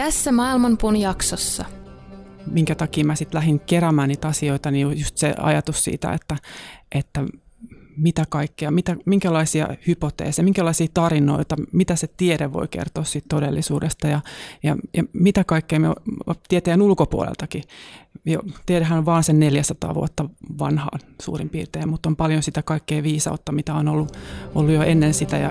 Tässä Maailmanpuun jaksossa. Minkä takia mä sitten lähdin keräämään niitä asioita, niin just se ajatus siitä, että, että mitä kaikkea, mitä, minkälaisia hypoteeseja, minkälaisia tarinoita, mitä se tiede voi kertoa siitä todellisuudesta ja, ja, ja mitä kaikkea me tieteen ulkopuoleltakin. Tiedehän on vaan sen 400 vuotta vanhaa suurin piirtein, mutta on paljon sitä kaikkea viisautta, mitä on ollut, ollut jo ennen sitä. Ja,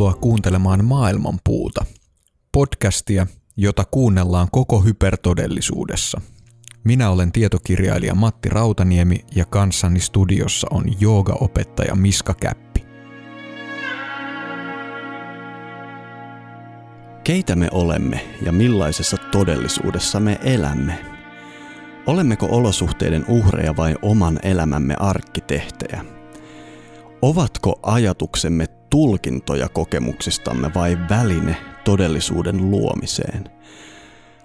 Tervetuloa kuuntelemaan Maailmanpuuta, podcastia, jota kuunnellaan koko hypertodellisuudessa. Minä olen tietokirjailija Matti Rautaniemi ja kanssani studiossa on joogaopettaja Miska Käppi. Keitä me olemme ja millaisessa todellisuudessa me elämme? Olemmeko olosuhteiden uhreja vai oman elämämme arkkitehtejä? Ovatko ajatuksemme tulkintoja kokemuksistamme vai väline todellisuuden luomiseen?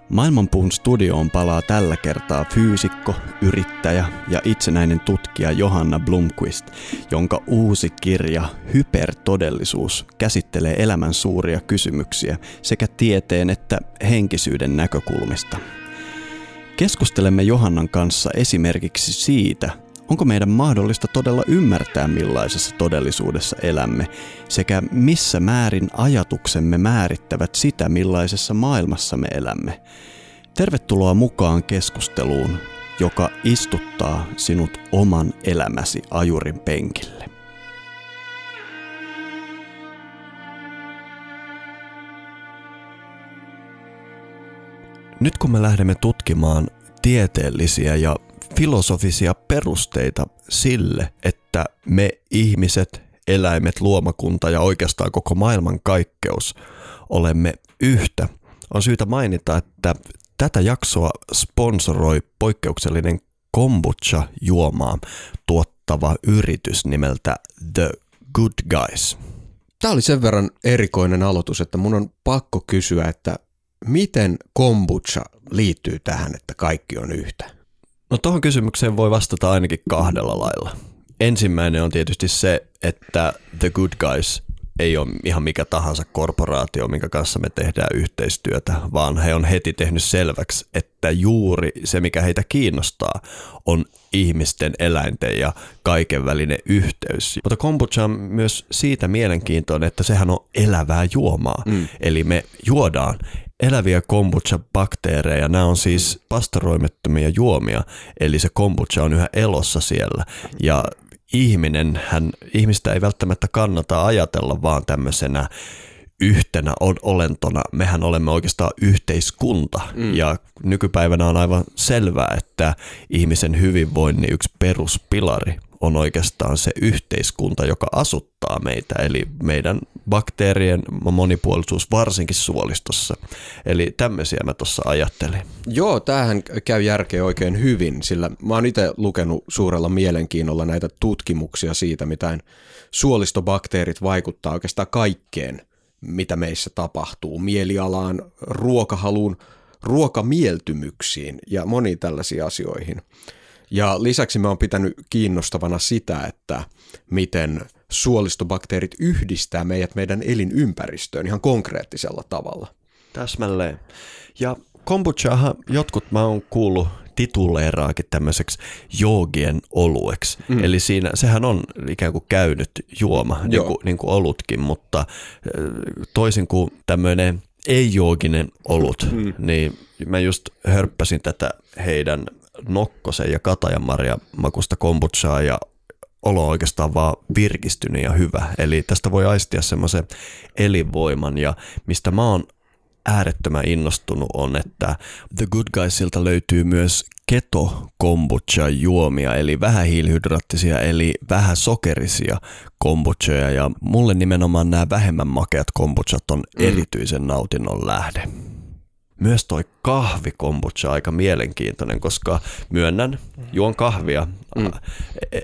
Maailmanpuun studioon palaa tällä kertaa fyysikko, yrittäjä ja itsenäinen tutkija Johanna Blomqvist, jonka uusi kirja Hypertodellisuus käsittelee elämän suuria kysymyksiä sekä tieteen että henkisyyden näkökulmista. Keskustelemme Johannan kanssa esimerkiksi siitä, Onko meidän mahdollista todella ymmärtää millaisessa todellisuudessa elämme sekä missä määrin ajatuksemme määrittävät sitä millaisessa maailmassa me elämme? Tervetuloa mukaan keskusteluun, joka istuttaa sinut oman elämäsi ajurin penkille. Nyt kun me lähdemme tutkimaan tieteellisiä ja filosofisia perusteita sille, että me ihmiset, eläimet, luomakunta ja oikeastaan koko maailman kaikkeus olemme yhtä. On syytä mainita, että tätä jaksoa sponsoroi poikkeuksellinen kombucha-juomaa tuottava yritys nimeltä The Good Guys. Tämä oli sen verran erikoinen aloitus, että mun on pakko kysyä, että miten kombucha liittyy tähän, että kaikki on yhtä? No tuohon kysymykseen voi vastata ainakin kahdella lailla. Ensimmäinen on tietysti se, että The Good Guys ei ole ihan mikä tahansa korporaatio, minkä kanssa me tehdään yhteistyötä, vaan he on heti tehnyt selväksi, että juuri se, mikä heitä kiinnostaa, on ihmisten, eläinten ja kaiken välinen yhteys. Mutta kombucha on myös siitä mielenkiintoinen, että sehän on elävää juomaa. Mm. Eli me juodaan eläviä kombucha-bakteereja. Nämä on siis pastoroimettomia juomia, eli se kombucha on yhä elossa siellä. Ja ihminen, hän, ihmistä ei välttämättä kannata ajatella vaan tämmöisenä yhtenä olentona. Mehän olemme oikeastaan yhteiskunta mm. ja nykypäivänä on aivan selvää, että ihmisen hyvinvoinnin yksi peruspilari on oikeastaan se yhteiskunta, joka asuttaa meitä, eli meidän bakteerien monipuolisuus varsinkin suolistossa. Eli tämmöisiä mä tuossa ajattelin. Joo, tämähän käy järkeä oikein hyvin, sillä mä oon itse lukenut suurella mielenkiinnolla näitä tutkimuksia siitä, miten suolistobakteerit vaikuttaa oikeastaan kaikkeen, mitä meissä tapahtuu, mielialaan, ruokahaluun, ruokamieltymyksiin ja moniin tällaisiin asioihin. Ja lisäksi mä oon pitänyt kiinnostavana sitä, että miten suolistobakteerit yhdistää meidät meidän elinympäristöön ihan konkreettisella tavalla. Täsmälleen. Ja kombuchahan jotkut mä oon kuullut tituleeraakin tämmöiseksi joogien olueksi. Mm. Eli siinä, sehän on ikään kuin käynyt juoma, niin kuin, niin kuin olutkin, mutta toisin kuin tämmöinen ei-jooginen olut, mm. niin mä just hörppäsin tätä heidän nokkosen ja katajanmarja makusta kombuchaa ja olo on oikeastaan vaan virkistynyt ja hyvä. Eli tästä voi aistia semmoisen elinvoiman ja mistä mä oon äärettömän innostunut on, että The Good Guysilta löytyy myös keto kombucha juomia, eli vähän hiilihydraattisia, eli vähän sokerisia kombuchoja, ja mulle nimenomaan nämä vähemmän makeat kombuchat on mm. erityisen nautinnon lähde. Myös toi kahvi kombucha aika mielenkiintoinen, koska myönnän, juon kahvia, mm.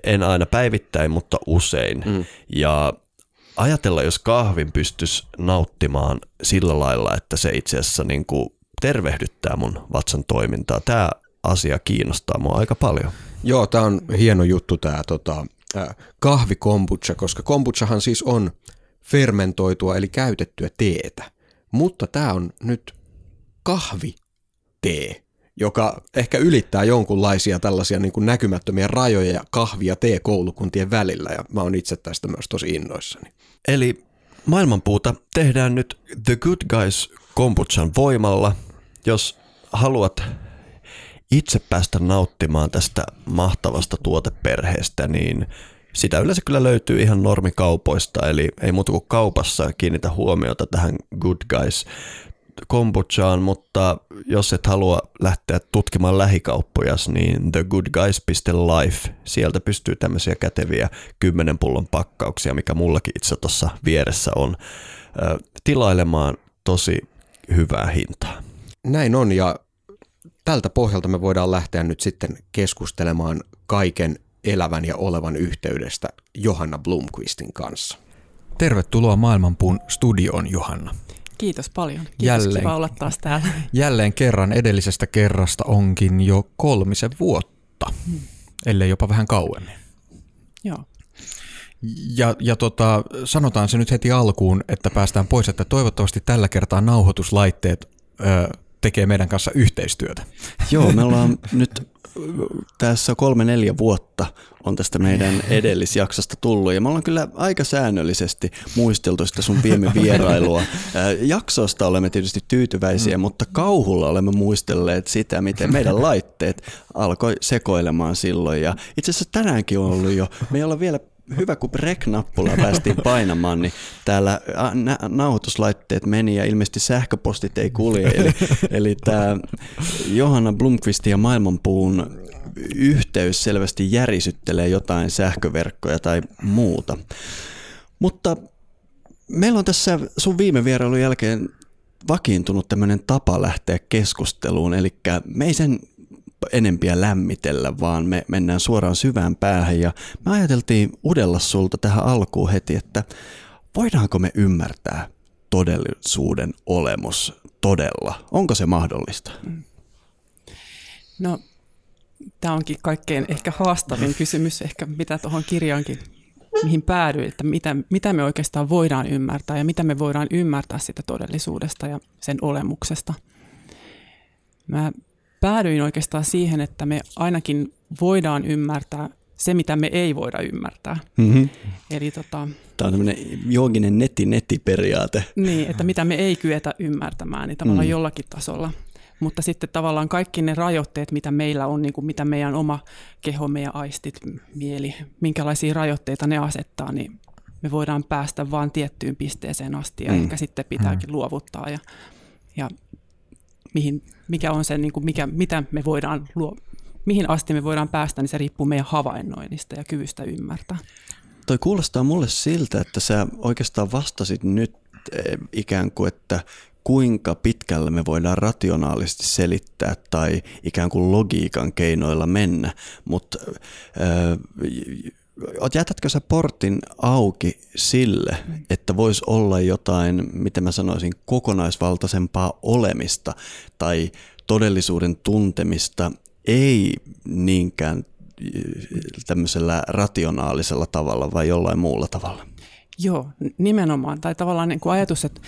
en aina päivittäin, mutta usein. Mm. Ja ajatella, jos kahvin pystyisi nauttimaan sillä lailla, että se itse asiassa niin kuin tervehdyttää mun vatsan toimintaa. Tämä asia kiinnostaa mua aika paljon. Joo, tämä on hieno juttu tämä tota, kahvikombucha, koska kombuchahan siis on fermentoitua eli käytettyä teetä. Mutta tämä on nyt kahvitee, joka ehkä ylittää jonkunlaisia tällaisia niin kuin näkymättömiä rajoja kahvi- ja tee-koulukuntien välillä, ja mä oon itse tästä myös tosi innoissani. Eli maailmanpuuta tehdään nyt The Good Guys kombuchan voimalla. Jos haluat itse päästä nauttimaan tästä mahtavasta tuoteperheestä, niin sitä yleensä kyllä löytyy ihan normikaupoista, eli ei muuta kuin kaupassa kiinnitä huomiota tähän Good Guys kombuchaan, mutta jos et halua lähteä tutkimaan lähikauppoja, niin thegoodguys.life, sieltä pystyy tämmöisiä käteviä kymmenen pullon pakkauksia, mikä mullakin itse tuossa vieressä on, tilailemaan tosi hyvää hintaa. Näin on ja tältä pohjalta me voidaan lähteä nyt sitten keskustelemaan kaiken elävän ja olevan yhteydestä Johanna Blomqvistin kanssa. Tervetuloa Maailmanpuun studioon, Johanna. Kiitos paljon. Kiitos, jälleen, kiva olla taas täällä. Jälleen kerran edellisestä kerrasta onkin jo kolmisen vuotta, hmm. ellei jopa vähän kauemmin. Joo. Ja, ja tota, sanotaan se nyt heti alkuun, että päästään pois, että toivottavasti tällä kertaa nauhoituslaitteet ö, tekee meidän kanssa yhteistyötä. Joo, me ollaan nyt tässä kolme-neljä vuotta on tästä meidän edellisjaksosta tullut ja me ollaan kyllä aika säännöllisesti muisteltu sitä sun viime vierailua. Jaksosta olemme tietysti tyytyväisiä, mm. mutta kauhulla olemme muistelleet sitä, miten meidän laitteet alkoi sekoilemaan silloin ja itse asiassa tänäänkin on ollut jo, me ei olla vielä hyvä, kun rek-nappulaa päästiin painamaan, niin täällä nauhoituslaitteet meni ja ilmeisesti sähköpostit ei kulje. Eli, eli tämä Johanna Blomqvist ja Maailmanpuun yhteys selvästi järisyttelee jotain sähköverkkoja tai muuta. Mutta meillä on tässä sun viime vierailun jälkeen vakiintunut tämmöinen tapa lähteä keskusteluun, eli me ei sen enempiä lämmitellä, vaan me mennään suoraan syvään päähän ja me ajateltiin udella sulta tähän alkuun heti, että voidaanko me ymmärtää todellisuuden olemus todella? Onko se mahdollista? No, tämä onkin kaikkein ehkä haastavin kysymys, ehkä mitä tuohon kirjaankin mihin päädyin, että mitä, mitä me oikeastaan voidaan ymmärtää ja mitä me voidaan ymmärtää sitä todellisuudesta ja sen olemuksesta. Mä päädyin oikeastaan siihen, että me ainakin voidaan ymmärtää se, mitä me ei voida ymmärtää. Mm-hmm. Eli tota, Tämä on tämmöinen jooginen netti-netti-periaate. Niin, että mitä me ei kyetä ymmärtämään, niin tavallaan mm. jollakin tasolla. Mutta sitten tavallaan kaikki ne rajoitteet, mitä meillä on, niin kuin mitä meidän oma keho, meidän aistit, mieli, minkälaisia rajoitteita ne asettaa, niin me voidaan päästä vain tiettyyn pisteeseen asti ja mm. ehkä sitten pitääkin mm. luovuttaa. Ja, ja mihin, mikä on se, niin kuin mikä, mitä me voidaan luo, mihin asti me voidaan päästä, niin se riippuu meidän havainnoinnista ja kyvystä ymmärtää. Toi kuulostaa mulle siltä, että sä oikeastaan vastasit nyt eh, ikään kuin, että kuinka pitkälle me voidaan rationaalisesti selittää tai ikään kuin logiikan keinoilla mennä, mutta äh, jätätkö sä portin auki sille, että voisi olla jotain, miten mä sanoisin, kokonaisvaltaisempaa olemista tai todellisuuden tuntemista, ei niinkään tämmöisellä rationaalisella tavalla vai jollain muulla tavalla? Joo, nimenomaan. Tai tavallaan niin kuin ajatus, että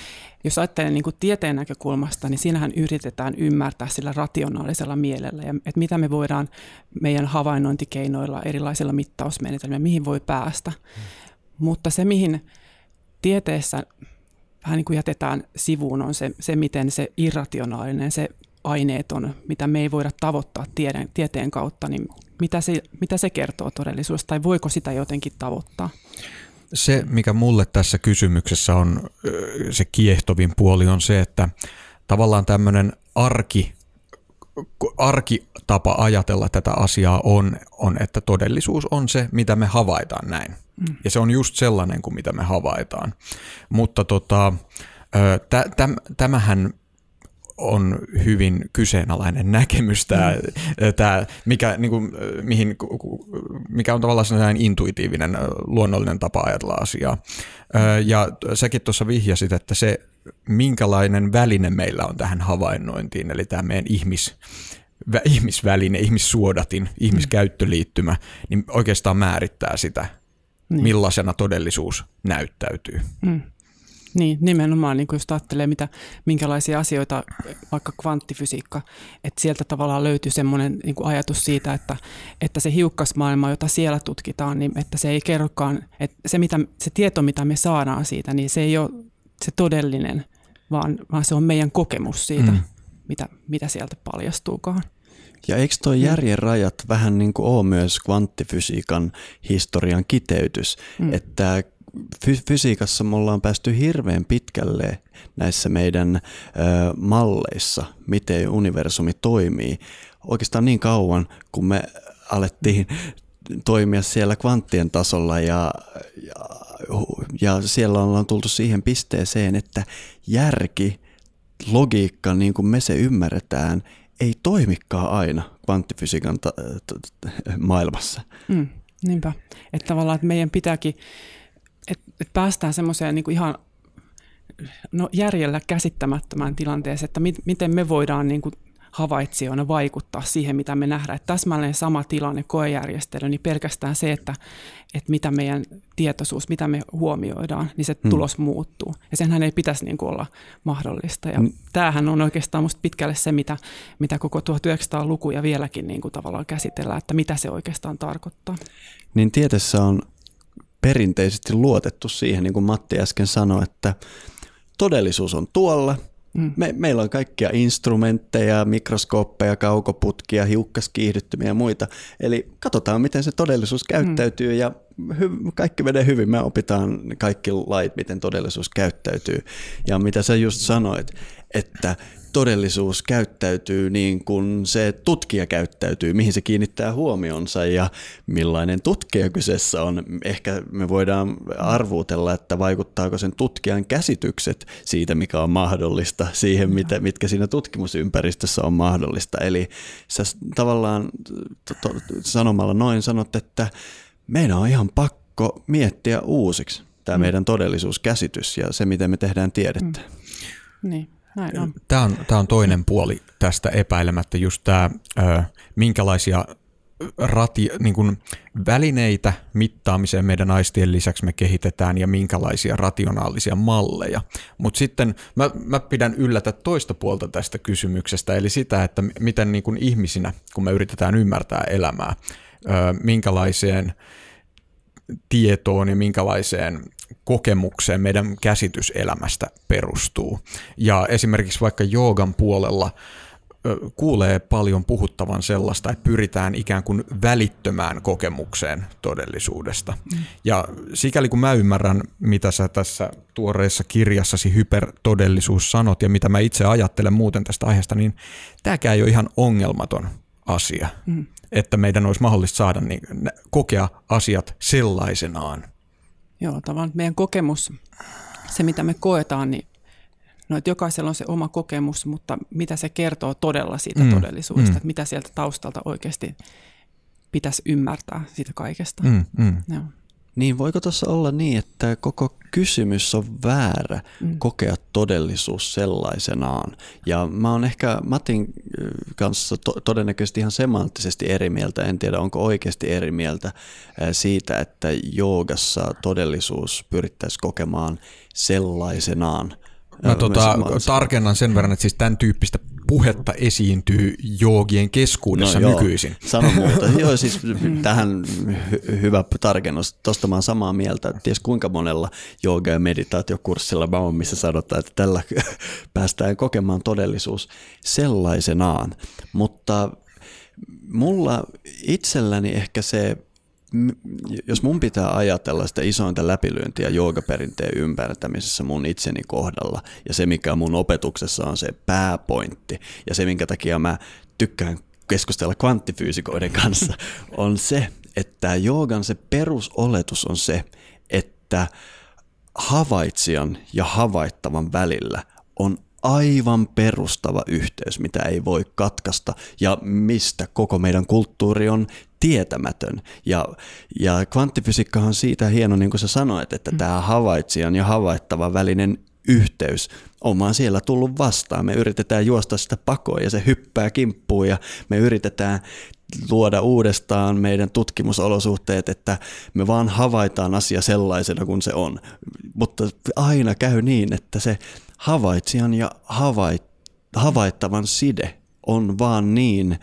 jos ajattelee niin kuin tieteen näkökulmasta, niin siinähän yritetään ymmärtää sillä rationaalisella mielellä, ja että mitä me voidaan meidän havainnointikeinoilla, erilaisilla mittausmenetelmillä, mihin voi päästä. Hmm. Mutta se, mihin tieteessä vähän niin kuin jätetään sivuun, on se, se, miten se irrationaalinen, se aineeton, mitä me ei voida tavoittaa tieden, tieteen kautta, niin mitä se, mitä se kertoo todellisuudesta tai voiko sitä jotenkin tavoittaa? Se, mikä mulle tässä kysymyksessä on se kiehtovin puoli, on se, että tavallaan tämmöinen arki, arkitapa ajatella tätä asiaa on, on, että todellisuus on se, mitä me havaitaan näin. Mm. Ja se on just sellainen kuin mitä me havaitaan. Mutta tota, tämähän on hyvin kyseenalainen näkemys, tämä, mm. tämä mikä, niin kuin, mihin, mikä on tavallaan sellainen intuitiivinen, luonnollinen tapa ajatella asiaa. Ja säkin tuossa vihjasit, että se, minkälainen väline meillä on tähän havainnointiin, eli tämä meidän ihmis, ihmisväline, ihmissuodatin, ihmiskäyttöliittymä, niin oikeastaan määrittää sitä, niin. millaisena todellisuus näyttäytyy. Mm. Niin, nimenomaan, niin jos ajattelee, mitä, minkälaisia asioita, vaikka kvanttifysiikka, että sieltä tavallaan löytyy semmoinen niin kuin ajatus siitä, että, että se hiukkasmaailma, jota siellä tutkitaan, niin että se ei kerrokaan, että se, mitä, se tieto, mitä me saadaan siitä, niin se ei ole se todellinen, vaan, vaan se on meidän kokemus siitä, mm. mitä, mitä sieltä paljastuukaan. Ja eikö tuo järjen rajat vähän niin kuin ole myös kvanttifysiikan historian kiteytys, mm. että fysiikassa me ollaan päästy hirveän pitkälle näissä meidän ö, malleissa, miten universumi toimii. Oikeastaan niin kauan, kun me alettiin toimia siellä kvanttien tasolla ja, ja, ja siellä ollaan tultu siihen pisteeseen, että järki, logiikka, niin kuin me se ymmärretään, ei toimikaan aina kvanttifysiikan ta- t- t- maailmassa. Mm, niinpä, että tavallaan että meidän pitääkin että et päästään semmoiseen niin ihan no, järjellä käsittämättömään tilanteeseen, että mit, miten me voidaan niin kuin havaitsijoina vaikuttaa siihen, mitä me nähdään. Että täsmälleen sama tilanne, koejärjestely, niin pelkästään se, että, että mitä meidän tietoisuus, mitä me huomioidaan, niin se hmm. tulos muuttuu. Ja senhän ei pitäisi niin kuin olla mahdollista. Ja hmm. tämähän on oikeastaan musta pitkälle se, mitä, mitä koko 1900-luku ja vieläkin niin kuin tavallaan käsitellään, että mitä se oikeastaan tarkoittaa. Niin tieteessä on perinteisesti luotettu siihen, niin kuin Matti äsken sanoi, että todellisuus on tuolla. Mm. Me, meillä on kaikkia instrumentteja, mikroskooppeja, kaukoputkia, hiukkaskiihdyttymiä ja muita. Eli katsotaan, miten se todellisuus käyttäytyy mm. ja hy- kaikki menee hyvin. Me opitaan kaikki lait, miten todellisuus käyttäytyy. Ja mitä sä just sanoit, että todellisuus käyttäytyy niin kuin se tutkija käyttäytyy, mihin se kiinnittää huomionsa ja millainen tutkija kyseessä on. Ehkä me voidaan arvuutella, että vaikuttaako sen tutkijan käsitykset siitä, mikä on mahdollista, siihen, mitä, mitkä siinä tutkimusympäristössä on mahdollista. Eli sä tavallaan to, to, sanomalla noin sanot, että meidän on ihan pakko miettiä uusiksi tämä mm. meidän todellisuuskäsitys ja se, miten me tehdään tiedettä. Mm. Niin. On. Tämä, on, tämä on toinen puoli tästä epäilemättä, just tämä, minkälaisia rati, niin kuin välineitä mittaamiseen meidän aistien lisäksi me kehitetään ja minkälaisia rationaalisia malleja. Mutta sitten mä, mä pidän yllätä toista puolta tästä kysymyksestä, eli sitä, että miten niin kuin ihmisinä, kun me yritetään ymmärtää elämää, minkälaiseen tietoon ja minkälaiseen kokemukseen meidän käsitys elämästä perustuu. Ja esimerkiksi vaikka joogan puolella kuulee paljon puhuttavan sellaista, että pyritään ikään kuin välittömään kokemukseen todellisuudesta. Mm. Ja sikäli kun mä ymmärrän, mitä sä tässä tuoreessa kirjassasi hypertodellisuus sanot ja mitä mä itse ajattelen muuten tästä aiheesta, niin tämäkään ei ole ihan ongelmaton asia, mm. että meidän olisi mahdollista saada niin, kokea asiat sellaisenaan. Joo, tavallaan meidän kokemus, se mitä me koetaan, niin no, että jokaisella on se oma kokemus, mutta mitä se kertoo todella siitä mm. todellisuudesta, mm. että mitä sieltä taustalta oikeasti pitäisi ymmärtää siitä kaikesta. Mm. Mm. Joo. Niin voiko tuossa olla niin, että koko kysymys on väärä mm. kokea todellisuus sellaisenaan? Ja mä oon ehkä Matin kanssa to- todennäköisesti ihan semanttisesti eri mieltä, en tiedä onko oikeasti eri mieltä siitä, että joogassa todellisuus pyrittäisiin kokemaan sellaisenaan. Mä tota, tarkennan sen verran, että siis tämän tyyppistä puhetta esiintyy joogien keskuudessa no, nykyisin? Sano muuta. joo, siis tähän hy- hyvä tarkennus. Tuosta mä oon samaa mieltä, että ties kuinka monella jooga- ja meditaatiokurssilla mä oon, missä sanotaan, että tällä päästään kokemaan todellisuus sellaisenaan. Mutta mulla itselläni ehkä se jos mun pitää ajatella sitä isointa läpilyöntiä joogaperinteen ymmärtämisessä mun itseni kohdalla ja se, mikä mun opetuksessa on se pääpointti ja se, minkä takia mä tykkään keskustella kvanttifyysikoiden kanssa, on se, että joogan se perusoletus on se, että havaitsijan ja havaittavan välillä on aivan perustava yhteys, mitä ei voi katkaista ja mistä koko meidän kulttuuri on tietämätön. Ja, ja kvanttifysiikka on siitä hieno, niin kuin sä sanoit, että mm. tämä havaitsijan ja havaittavan välinen yhteys on vaan siellä tullut vastaan. Me yritetään juosta sitä pakoa ja se hyppää kimppuun ja me yritetään luoda uudestaan meidän tutkimusolosuhteet, että me vaan havaitaan asia sellaisena kuin se on. Mutta aina käy niin, että se havaitsijan ja havait, havaittavan side on vaan niin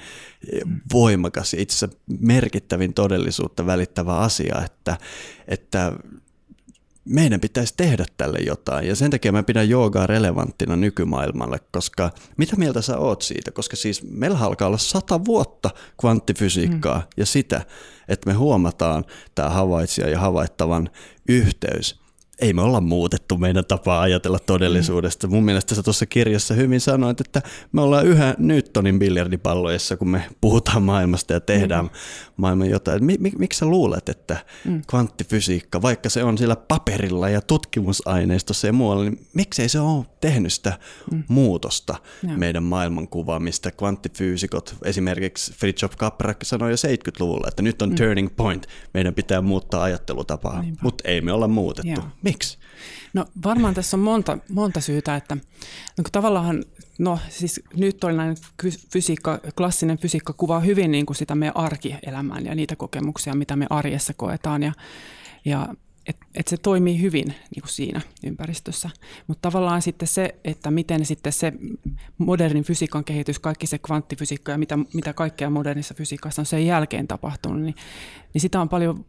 voimakas ja itse asiassa merkittävin todellisuutta välittävä asia, että, että meidän pitäisi tehdä tälle jotain. Ja sen takia mä pidän joogaa relevanttina nykymaailmalle, koska mitä mieltä sä oot siitä? Koska siis meillä alkaa olla sata vuotta kvanttifysiikkaa mm. ja sitä, että me huomataan tämä havaitsija ja havaittavan yhteys ei me olla muutettu meidän tapaa ajatella todellisuudesta. Mun mielestä sä tuossa kirjassa hyvin sanoit, että me ollaan yhä Newtonin biljardipalloissa, kun me puhutaan maailmasta ja tehdään mm. maailman jotain. Mik, miksi sä luulet, että mm. kvanttifysiikka, vaikka se on sillä paperilla ja tutkimusaineistossa ja muualla, niin miksei se ole tehnyt sitä mm. muutosta ja. meidän maailmankuvaa, mistä kvanttifyysikot, esimerkiksi Fritjof Capra sanoi jo 70-luvulla, että nyt on mm. turning point, meidän pitää muuttaa ajattelutapaa, mutta ei me olla muutettu. Ja. Miksi? No varmaan tässä on monta, monta syytä, että no, tavallaan, no siis nyt oli fysiikka, klassinen fysiikka kuvaa hyvin niin kuin sitä meidän arkielämään ja niitä kokemuksia, mitä me arjessa koetaan ja, ja että et se toimii hyvin niin kuin siinä ympäristössä. Mutta tavallaan sitten se, että miten sitten se modernin fysiikan kehitys, kaikki se kvanttifysiikka ja mitä, mitä kaikkea modernissa fysiikassa on sen jälkeen tapahtunut, niin, niin sitä on paljon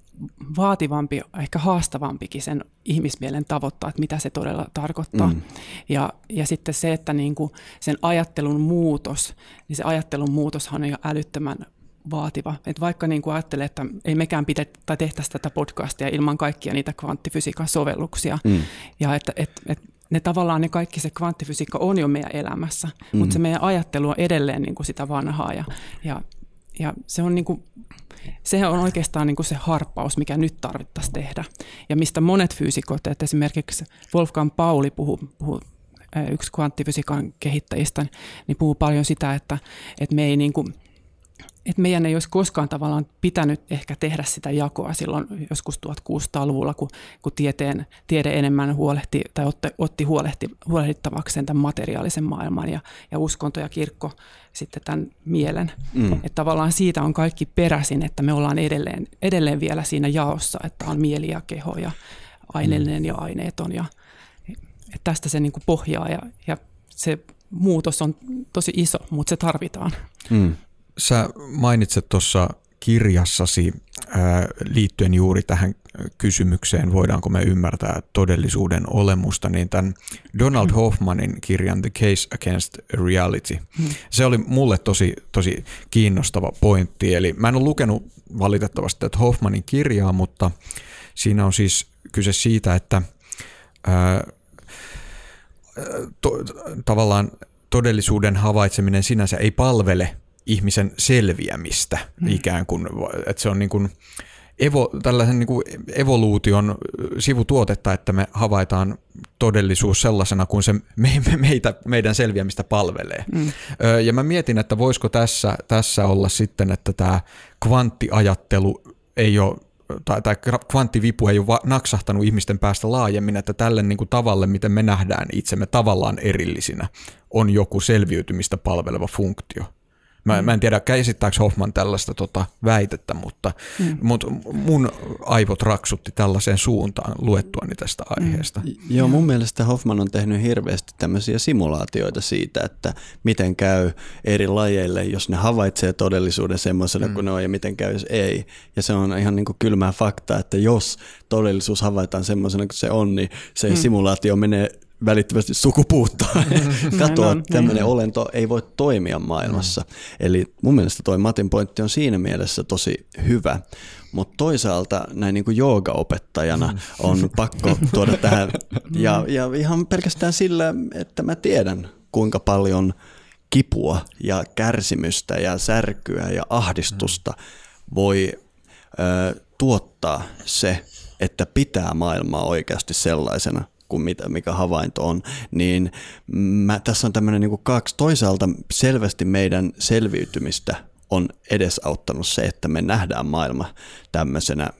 vaativampi, ehkä haastavampikin sen ihmismielen tavoittaa, että mitä se todella tarkoittaa. Mm. Ja, ja sitten se, että niin kuin sen ajattelun muutos, niin se ajattelun muutoshan on jo älyttömän vaativa. Et vaikka niin kuin ajattelee, että ei mekään pidä, tai tehtäisi tätä podcastia ilman kaikkia niitä kvanttifysiikan sovelluksia, mm. ja että et, et ne tavallaan ne kaikki se kvanttifysiikka on jo meidän elämässä, mm. mutta se meidän ajattelu on edelleen niin kuin sitä vanhaa, ja, ja, ja se on niin kuin, se on oikeastaan niin kuin se harppaus, mikä nyt tarvittaisiin tehdä. Ja mistä monet fyysikot, että esimerkiksi Wolfgang Pauli puhuu, puhuu yksi kvanttifysiikan kehittäjistä, niin puhuu paljon sitä, että, että me ei niin kuin, että meidän ei olisi koskaan tavallaan pitänyt ehkä tehdä sitä jakoa silloin joskus 1600-luvulla, kun, kun tieteen, tiede enemmän huolehti tai otti, otti huolehti, huolehdittavakseen tämän materiaalisen maailman ja, ja uskonto ja kirkko sitten tämän mielen. Mm. Että tavallaan siitä on kaikki peräisin, että me ollaan edelleen, edelleen vielä siinä jaossa, että on mieli ja keho ja aineellinen mm. ja aineeton. Ja, että tästä se niin pohjaa ja, ja se muutos on tosi iso, mutta se tarvitaan. Mm sä mainitset tuossa kirjassasi ää, liittyen juuri tähän kysymykseen, voidaanko me ymmärtää todellisuuden olemusta, niin tämän Donald mm. Hoffmanin kirjan The Case Against Reality. Mm. Se oli mulle tosi, tosi kiinnostava pointti. Eli mä en ole lukenut valitettavasti tätä Hoffmanin kirjaa, mutta siinä on siis kyse siitä, että ää, to, tavallaan todellisuuden havaitseminen sinänsä ei palvele ihmisen selviämistä mm. ikään kuin, että se on niin kuin evo, tällaisen niin kuin evoluution sivutuotetta, että me havaitaan todellisuus sellaisena kuin se me, me, meitä, meidän selviämistä palvelee. Mm. Ja mä mietin, että voisiko tässä, tässä olla sitten, että tämä kvanttiajattelu ei ole tai, tai kvanttivipu ei ole naksahtanut ihmisten päästä laajemmin, että tälle niin kuin tavalle, miten me nähdään itsemme tavallaan erillisinä, on joku selviytymistä palveleva funktio. Mä, mm. mä en tiedä, käsittääkö Hoffman tällaista tota, väitettä, mutta, mm. mutta mun aivot raksutti tällaiseen suuntaan luettuani tästä mm. aiheesta. Mm. Joo, mun mielestä Hoffman on tehnyt hirveästi tämmöisiä simulaatioita siitä, että miten käy eri lajeille, jos ne havaitsee todellisuuden semmoisena mm. kuin ne on ja miten käy, jos ei. Ja se on ihan niin kuin kylmää faktaa, että jos todellisuus havaitaan semmoisena kuin se on, niin se mm. simulaatio menee välittömästi sukupuuttaa. Katoa, että tämmöinen olento ei voi toimia maailmassa. Mm. Eli mun mielestä toi Matin pointti on siinä mielessä tosi hyvä. Mutta toisaalta näin niin kuin joogaopettajana on pakko tuoda tähän, ja, ja ihan pelkästään sillä, että mä tiedän kuinka paljon kipua ja kärsimystä ja särkyä ja ahdistusta voi ö, tuottaa se, että pitää maailmaa oikeasti sellaisena kuin mitä, mikä havainto on, niin mä, tässä on tämmöinen niin kaksi. Toisaalta selvästi meidän selviytymistä on edesauttanut se, että me nähdään maailma tämmöisenä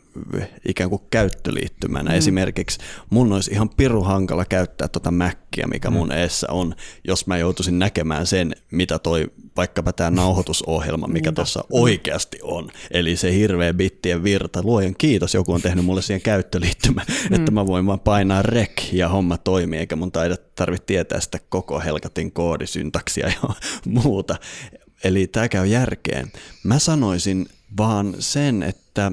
ikään kuin käyttöliittymänä. Mm. Esimerkiksi mun olisi ihan piru hankala käyttää tuota mäkkiä, mikä mun mm. eessä on, jos mä joutuisin näkemään sen, mitä toi vaikkapa tämä nauhoitusohjelma, mikä tuossa oikeasti on. Eli se hirveä bittien virta. Luojan kiitos, joku on tehnyt mulle siihen käyttöliittymä, mm. että mä voin vaan painaa rek ja homma toimii, eikä mun taida tarvitse tietää sitä koko helkatin koodisyntaksia ja muuta. Eli tämä käy järkeen. Mä sanoisin vaan sen, että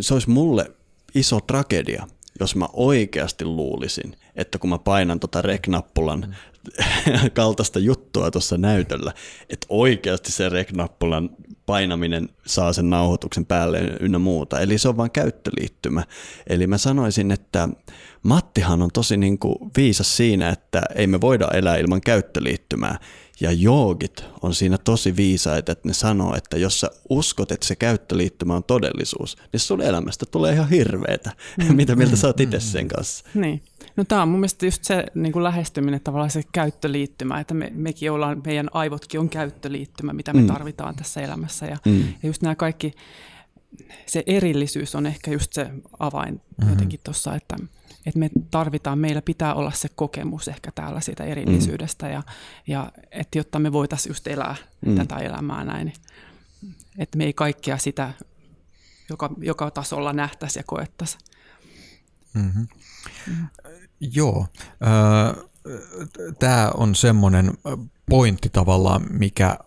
se olisi mulle iso tragedia, jos mä oikeasti luulisin, että kun mä painan tota rek-nappulan kaltaista juttua tuossa näytöllä, että oikeasti se rek-nappulan painaminen saa sen nauhoituksen päälle ynnä muuta. Eli se on vain käyttöliittymä. Eli mä sanoisin, että Mattihan on tosi niin kuin viisas siinä, että ei me voida elää ilman käyttöliittymää. Ja joogit on siinä tosi viisaita, että ne sanoo, että jos sä uskot, että se käyttöliittymä on todellisuus, niin sun elämästä tulee ihan hirveetä. Mm. Mitä mieltä sä oot itse sen kanssa? Niin. No tämä on mun mielestä just se niin kuin lähestyminen, tavallaan se käyttöliittymä, että me, mekin ollaan, meidän aivotkin on käyttöliittymä, mitä me mm. tarvitaan tässä elämässä. Ja, mm. ja just nämä kaikki, se erillisyys on ehkä just se avain mm-hmm. jotenkin tuossa, että, että me tarvitaan, meillä pitää olla se kokemus ehkä täällä siitä erillisyydestä mm. ja, ja että jotta me voitaisiin just elää mm. tätä elämää näin, että me ei kaikkea sitä joka, joka tasolla nähtäisi ja koettaisiin. Mm-hmm. Mm. Joo. Tämä on semmoinen pointti tavallaan, mikä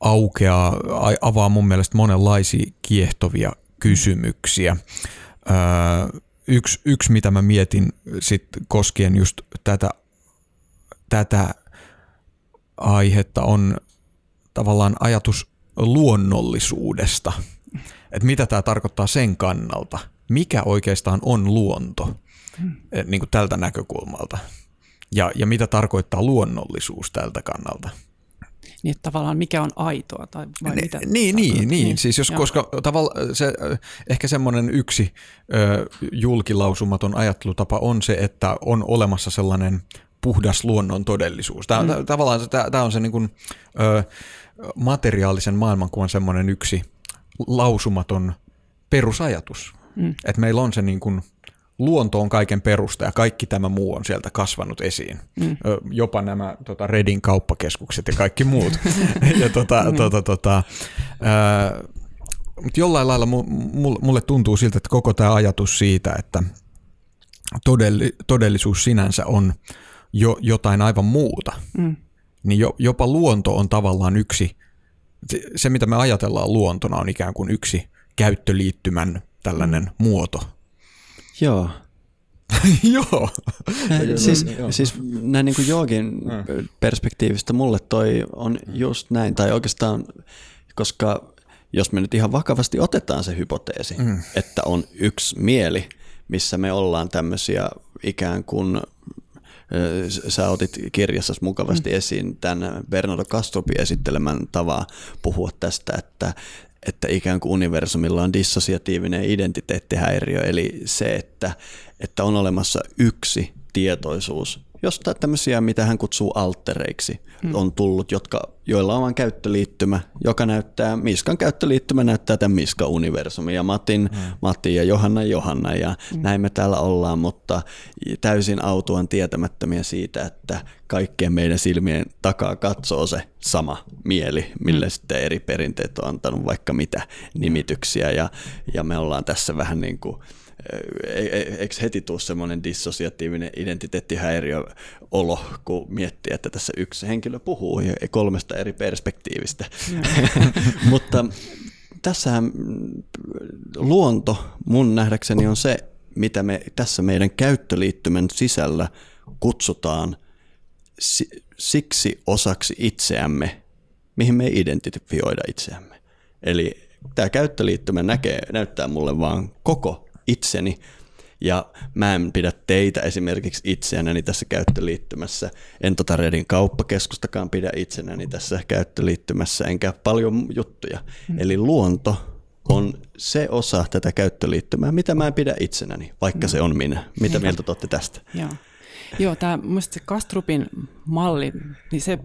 aukeaa, avaa mun mielestä monenlaisia kiehtovia kysymyksiä. Yksi, yksi mitä mä mietin sit koskien just tätä, tätä aihetta on tavallaan ajatus luonnollisuudesta. Että mitä tämä tarkoittaa sen kannalta. Mikä oikeastaan on luonto niin kuin tältä näkökulmalta? Ja, ja mitä tarkoittaa luonnollisuus tältä kannalta? Niin, että tavallaan mikä on aitoa tai vai ne, mitä? Niin, niin, niin, siis jos, koska tavalla, se, ehkä semmoinen yksi ö, julkilausumaton ajattelutapa on se, että on olemassa sellainen puhdas luonnon todellisuus. Tämä, mm. Tavallaan tämä, tämä on se niin kuin, ö, materiaalisen maailmankuvan semmoinen yksi lausumaton perusajatus. Mm. Että meillä on se niin kuin, luonto on kaiken perusta ja kaikki tämä muu on sieltä kasvanut esiin. Mm. Jopa nämä tota, Redin kauppakeskukset ja kaikki muut. ja tota, mm. tota, tota, ää, mutta jollain lailla mulle tuntuu siltä, että koko tämä ajatus siitä, että todelli, todellisuus sinänsä on jo, jotain aivan muuta, mm. niin jo, jopa luonto on tavallaan yksi, se, se mitä me ajatellaan luontona on ikään kuin yksi käyttöliittymän tällainen mm. muoto Joo. joo. siis, siis näin niin kuin joogin perspektiivistä mulle toi on just näin, tai oikeastaan, koska jos me nyt ihan vakavasti otetaan se hypoteesi, mm. että on yksi mieli, missä me ollaan tämmöisiä ikään kuin sä otit kirjassa mukavasti mm. esiin tämän Bernardo Castropin esittelemän tavaa puhua tästä, että että ikään kuin universumilla on dissosiatiivinen identiteettihäiriö, eli se, että, että on olemassa yksi tietoisuus, josta tämmöisiä, mitä hän kutsuu altereiksi, mm. on tullut, jotka, joilla on vain käyttöliittymä, joka näyttää, Miskan käyttöliittymä näyttää tämän Miska-universumin ja Matin, mm. Matin ja Johanna Johanna ja mm. näin me täällä ollaan, mutta täysin autuan tietämättömiä siitä, että kaikkien meidän silmien takaa katsoo se sama mieli, mille mm. sitten eri perinteet on antanut vaikka mitä nimityksiä ja, ja me ollaan tässä vähän niin kuin eikö heti tule semmoinen dissosiatiivinen identiteettihäiriö-olo, kun miettii, että tässä yksi henkilö puhuu ja kolmesta eri perspektiivistä. Mutta tässähän luonto mun nähdäkseni on se, mitä me tässä meidän käyttöliittymän sisällä kutsutaan siksi osaksi itseämme, mihin me identifioida itseämme. Eli tämä käyttöliittymä näkee, näyttää mulle vaan koko itseni, ja mä en pidä teitä esimerkiksi itseäni tässä käyttöliittymässä. En tota Redin kauppakeskustakaan pidä itsenäni tässä käyttöliittymässä, enkä paljon juttuja. Mm. Eli luonto on se osa tätä käyttöliittymää, mitä mä en pidä itsenäni, vaikka mm. se on minä. Mitä mieltä te tästä? Joo. Joo, tämä se Kastrupin malli, niin se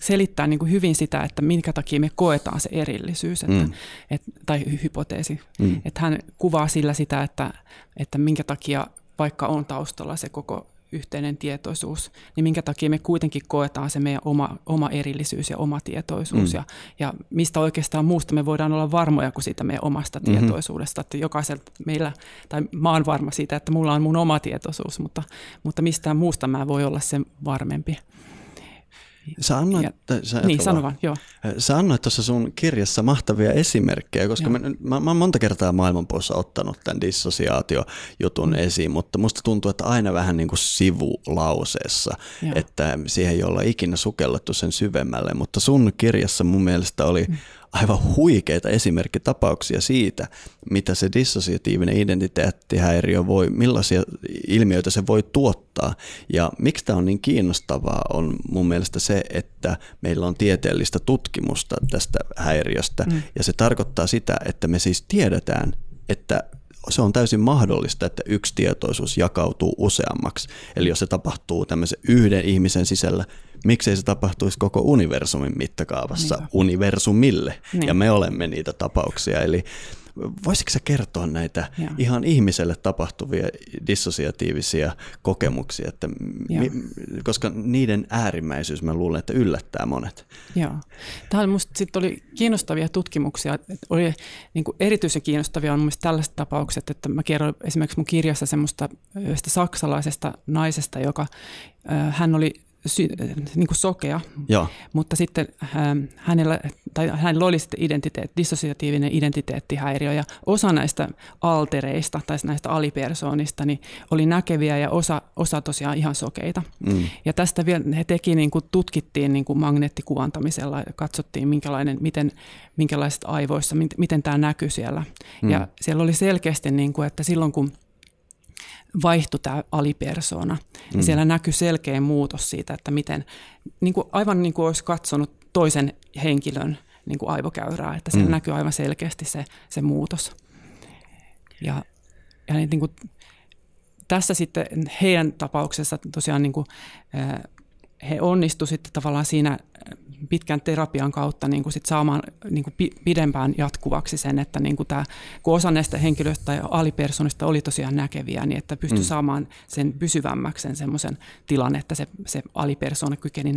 selittää niin kuin hyvin sitä, että minkä takia me koetaan se erillisyys, että, mm. et, tai hypoteesi. Mm. Että hän kuvaa sillä sitä, että, että minkä takia vaikka on taustalla se koko yhteinen tietoisuus, niin minkä takia me kuitenkin koetaan se meidän oma, oma erillisyys ja oma tietoisuus. Mm. Ja, ja mistä oikeastaan muusta me voidaan olla varmoja kuin siitä meidän omasta mm-hmm. tietoisuudesta. Että jokaiselta meillä, tai mä oon varma siitä, että mulla on mun oma tietoisuus, mutta, mutta mistään muusta mä voi olla sen varmempi. Sä annoit, ja, sä niin, sano vaan, joo. Sä annoit tuossa sun kirjassa mahtavia esimerkkejä, koska mä, mä, mä oon monta kertaa maailmanpuolessa ottanut tämän dissosiaatiojutun mm. esiin, mutta musta tuntuu, että aina vähän niin kuin sivulauseessa, joo. että siihen ei olla ikinä sukellettu sen syvemmälle, mutta sun kirjassa mun mielestä oli mm aivan huikeita esimerkkitapauksia siitä, mitä se dissosiatiivinen identiteettihäiriö voi, millaisia ilmiöitä se voi tuottaa. Ja miksi tämä on niin kiinnostavaa on mun mielestä se, että meillä on tieteellistä tutkimusta tästä häiriöstä. Mm. Ja se tarkoittaa sitä, että me siis tiedetään, että se on täysin mahdollista, että yksi tietoisuus jakautuu useammaksi. Eli jos se tapahtuu tämmöisen yhden ihmisen sisällä, miksei se tapahtuisi koko universumin mittakaavassa niin. universumille. Niin. Ja me olemme niitä tapauksia. Eli voisitko sä kertoa näitä Joo. ihan ihmiselle tapahtuvia dissosiatiivisia kokemuksia, että mi, koska niiden äärimmäisyys mä luulen, että yllättää monet. Joo. Tämä musta sitten oli kiinnostavia tutkimuksia. Oli niin kuin erityisen kiinnostavia on mielestäni tällaiset tapaukset, että mä kerron esimerkiksi mun kirjassa semmoista yhdestä saksalaisesta naisesta, joka hän oli sy, niin kuin sokea, Joo. mutta sitten ähm, hänellä, tai hänellä oli sitten identiteet, dissosiatiivinen identiteettihäiriö ja osa näistä altereista tai näistä alipersoonista niin oli näkeviä ja osa, osa tosiaan ihan sokeita. Mm. Ja tästä vielä he teki, niin kuin tutkittiin niin kuin magneettikuvantamisella ja katsottiin minkälainen, miten, minkälaiset aivoissa, miten, miten tämä näkyy siellä. Mm. Ja siellä oli selkeästi, niin kuin, että silloin kun vaihtui tämä alipersona. Mm. Ja siellä näkyy selkeä muutos siitä, että miten, niin kuin, aivan niin kuin olisi katsonut toisen henkilön niin kuin aivokäyrää, että siellä mm. näkyy aivan selkeästi se, se muutos. Ja, ja niin kuin, tässä sitten heidän tapauksessa tosiaan niin kuin, he onnistu sitten tavallaan siinä pitkän terapian kautta niin kuin sit saamaan niin kuin pidempään jatkuvaksi sen, että niin kuin tämä, kun osa näistä henkilöistä tai alipersonista oli tosiaan näkeviä, niin että pystyi mm. saamaan sen pysyvämmäksi sen semmoisen tilan, että se, se alipersona kykeni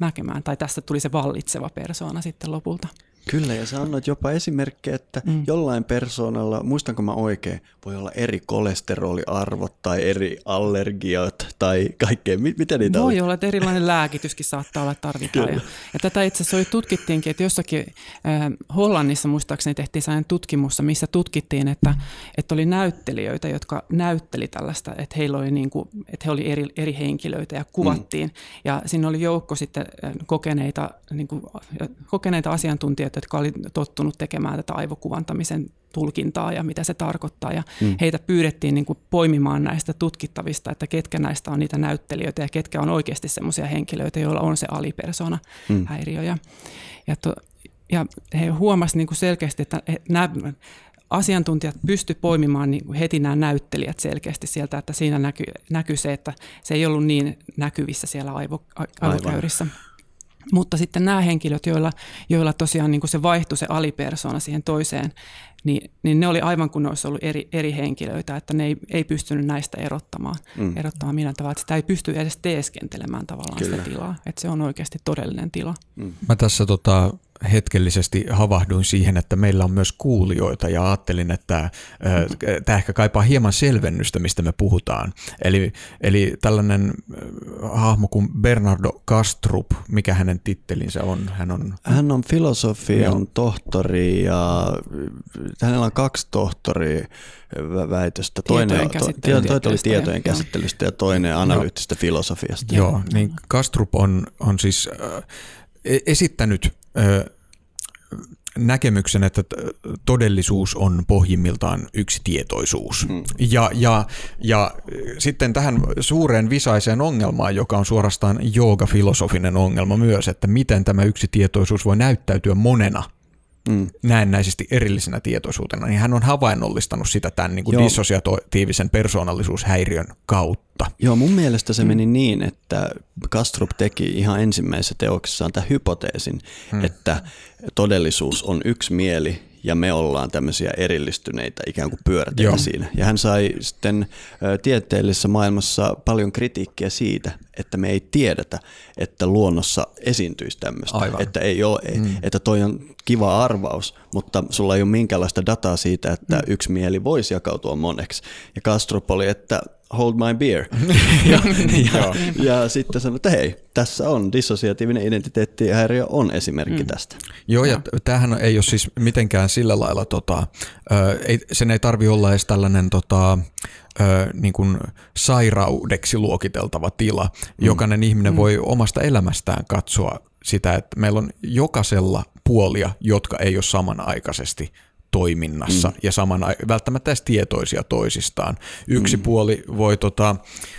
näkemään, tai tästä tuli se vallitseva persona sitten lopulta. Kyllä, ja sä annoit jopa esimerkkejä, että mm. jollain persoonalla, muistanko mä oikein, voi olla eri kolesteroliarvot tai eri allergiat tai kaikkea. Miten niitä Voi olla, että erilainen lääkityskin saattaa olla tarvitaan. Ja, ja tätä itse asiassa tutkittiinkin, että jossakin äh, Hollannissa muistaakseni tehtiin sellainen tutkimus, missä tutkittiin, että, että oli näyttelijöitä, jotka näytteli tällaista, että heillä oli, niin kuin, että he oli eri, eri henkilöitä ja kuvattiin. Mm. Ja siinä oli joukko sitten kokeneita, niin kuin, kokeneita asiantuntijoita, jotka oli tottunut tekemään tätä aivokuvantamisen tulkintaa ja mitä se tarkoittaa. Ja mm. heitä pyydettiin niin kuin poimimaan näistä tutkittavista, että ketkä näistä on niitä näyttelijöitä ja ketkä on oikeasti sellaisia henkilöitä, joilla on se alipersona mm. häiriö. Ja, ja, to, ja he huomasivat niin kuin selkeästi, että nämä asiantuntijat pysty poimimaan niin heti nämä näyttelijät selkeästi sieltä, että siinä näkyy, näkyy se, että se ei ollut niin näkyvissä siellä aivo, aivokäyrissä. Aivan. Mutta sitten nämä henkilöt, joilla, joilla tosiaan niin kuin se vaihtui se alipersona siihen toiseen, niin, niin ne oli aivan kuin ne olisi ollut eri, eri henkilöitä, että ne ei, ei pystynyt näistä erottamaan, mm. erottamaan millään tavalla. Että sitä ei pysty edes teeskentelemään tavallaan Kyllä. sitä tilaa, että se on oikeasti todellinen tila. Mm. Mä tässä tota, hetkellisesti havahduin siihen, että meillä on myös kuulijoita ja ajattelin, että tämä ehkä kaipaa hieman selvennystä, mistä me puhutaan. Eli, eli tällainen hahmo kuin Bernardo Kastrup, mikä hänen tittelinsä on? Hän on, Hän on filosofian tohtori ja hänellä on kaksi tohtoria väitöstä. Toinen, tietojen to, toinen oli tietojen käsittelystä ja toinen analyyttistä filosofiasta. Joo, niin Kastrup on, on siis äh, esittänyt näkemyksen, että todellisuus on pohjimmiltaan yksi tietoisuus. Mm. Ja, ja, ja sitten tähän suureen visaiseen ongelmaan, joka on suorastaan joogafilosofinen ongelma myös, että miten tämä yksi tietoisuus voi näyttäytyä monena – mm. näennäisesti erillisenä tietoisuutena, niin hän on havainnollistanut sitä tämän niin kuin dissosiatiivisen persoonallisuushäiriön kautta. Joo, mun mielestä se mm. meni niin, että Kastrup teki ihan ensimmäisessä teoksessaan tämän hypoteesin, mm. että todellisuus on yksi mieli ja me ollaan tämmöisiä erillistyneitä ikään kuin pyörteitä siinä. Ja hän sai sitten tieteellisessä maailmassa paljon kritiikkiä siitä, että me ei tiedetä, että luonnossa esiintyisi tämmöistä. Aivan. Että, ei ole, mm. että toi on kiva arvaus, mutta sulla ei ole minkäänlaista dataa siitä, että mm. yksi mieli voisi jakautua moneksi. Ja Kastrup oli, että hold my beer. ja, ja, ja sitten sanoi, että hei, tässä on dissosiatiivinen identiteettihäiriö on esimerkki mm. tästä. Joo, ja tämähän ei ole siis mitenkään sillä lailla, tota, ei, sen ei tarvi olla edes tällainen tota, niin kuin sairaudeksi luokiteltava tila. Mm. Jokainen ihminen mm. voi omasta elämästään katsoa sitä, että meillä on jokaisella puolia, jotka ei ole samanaikaisesti toiminnassa mm. ja saman, välttämättä edes tietoisia toisistaan. Yksi mm. puoli voi tota,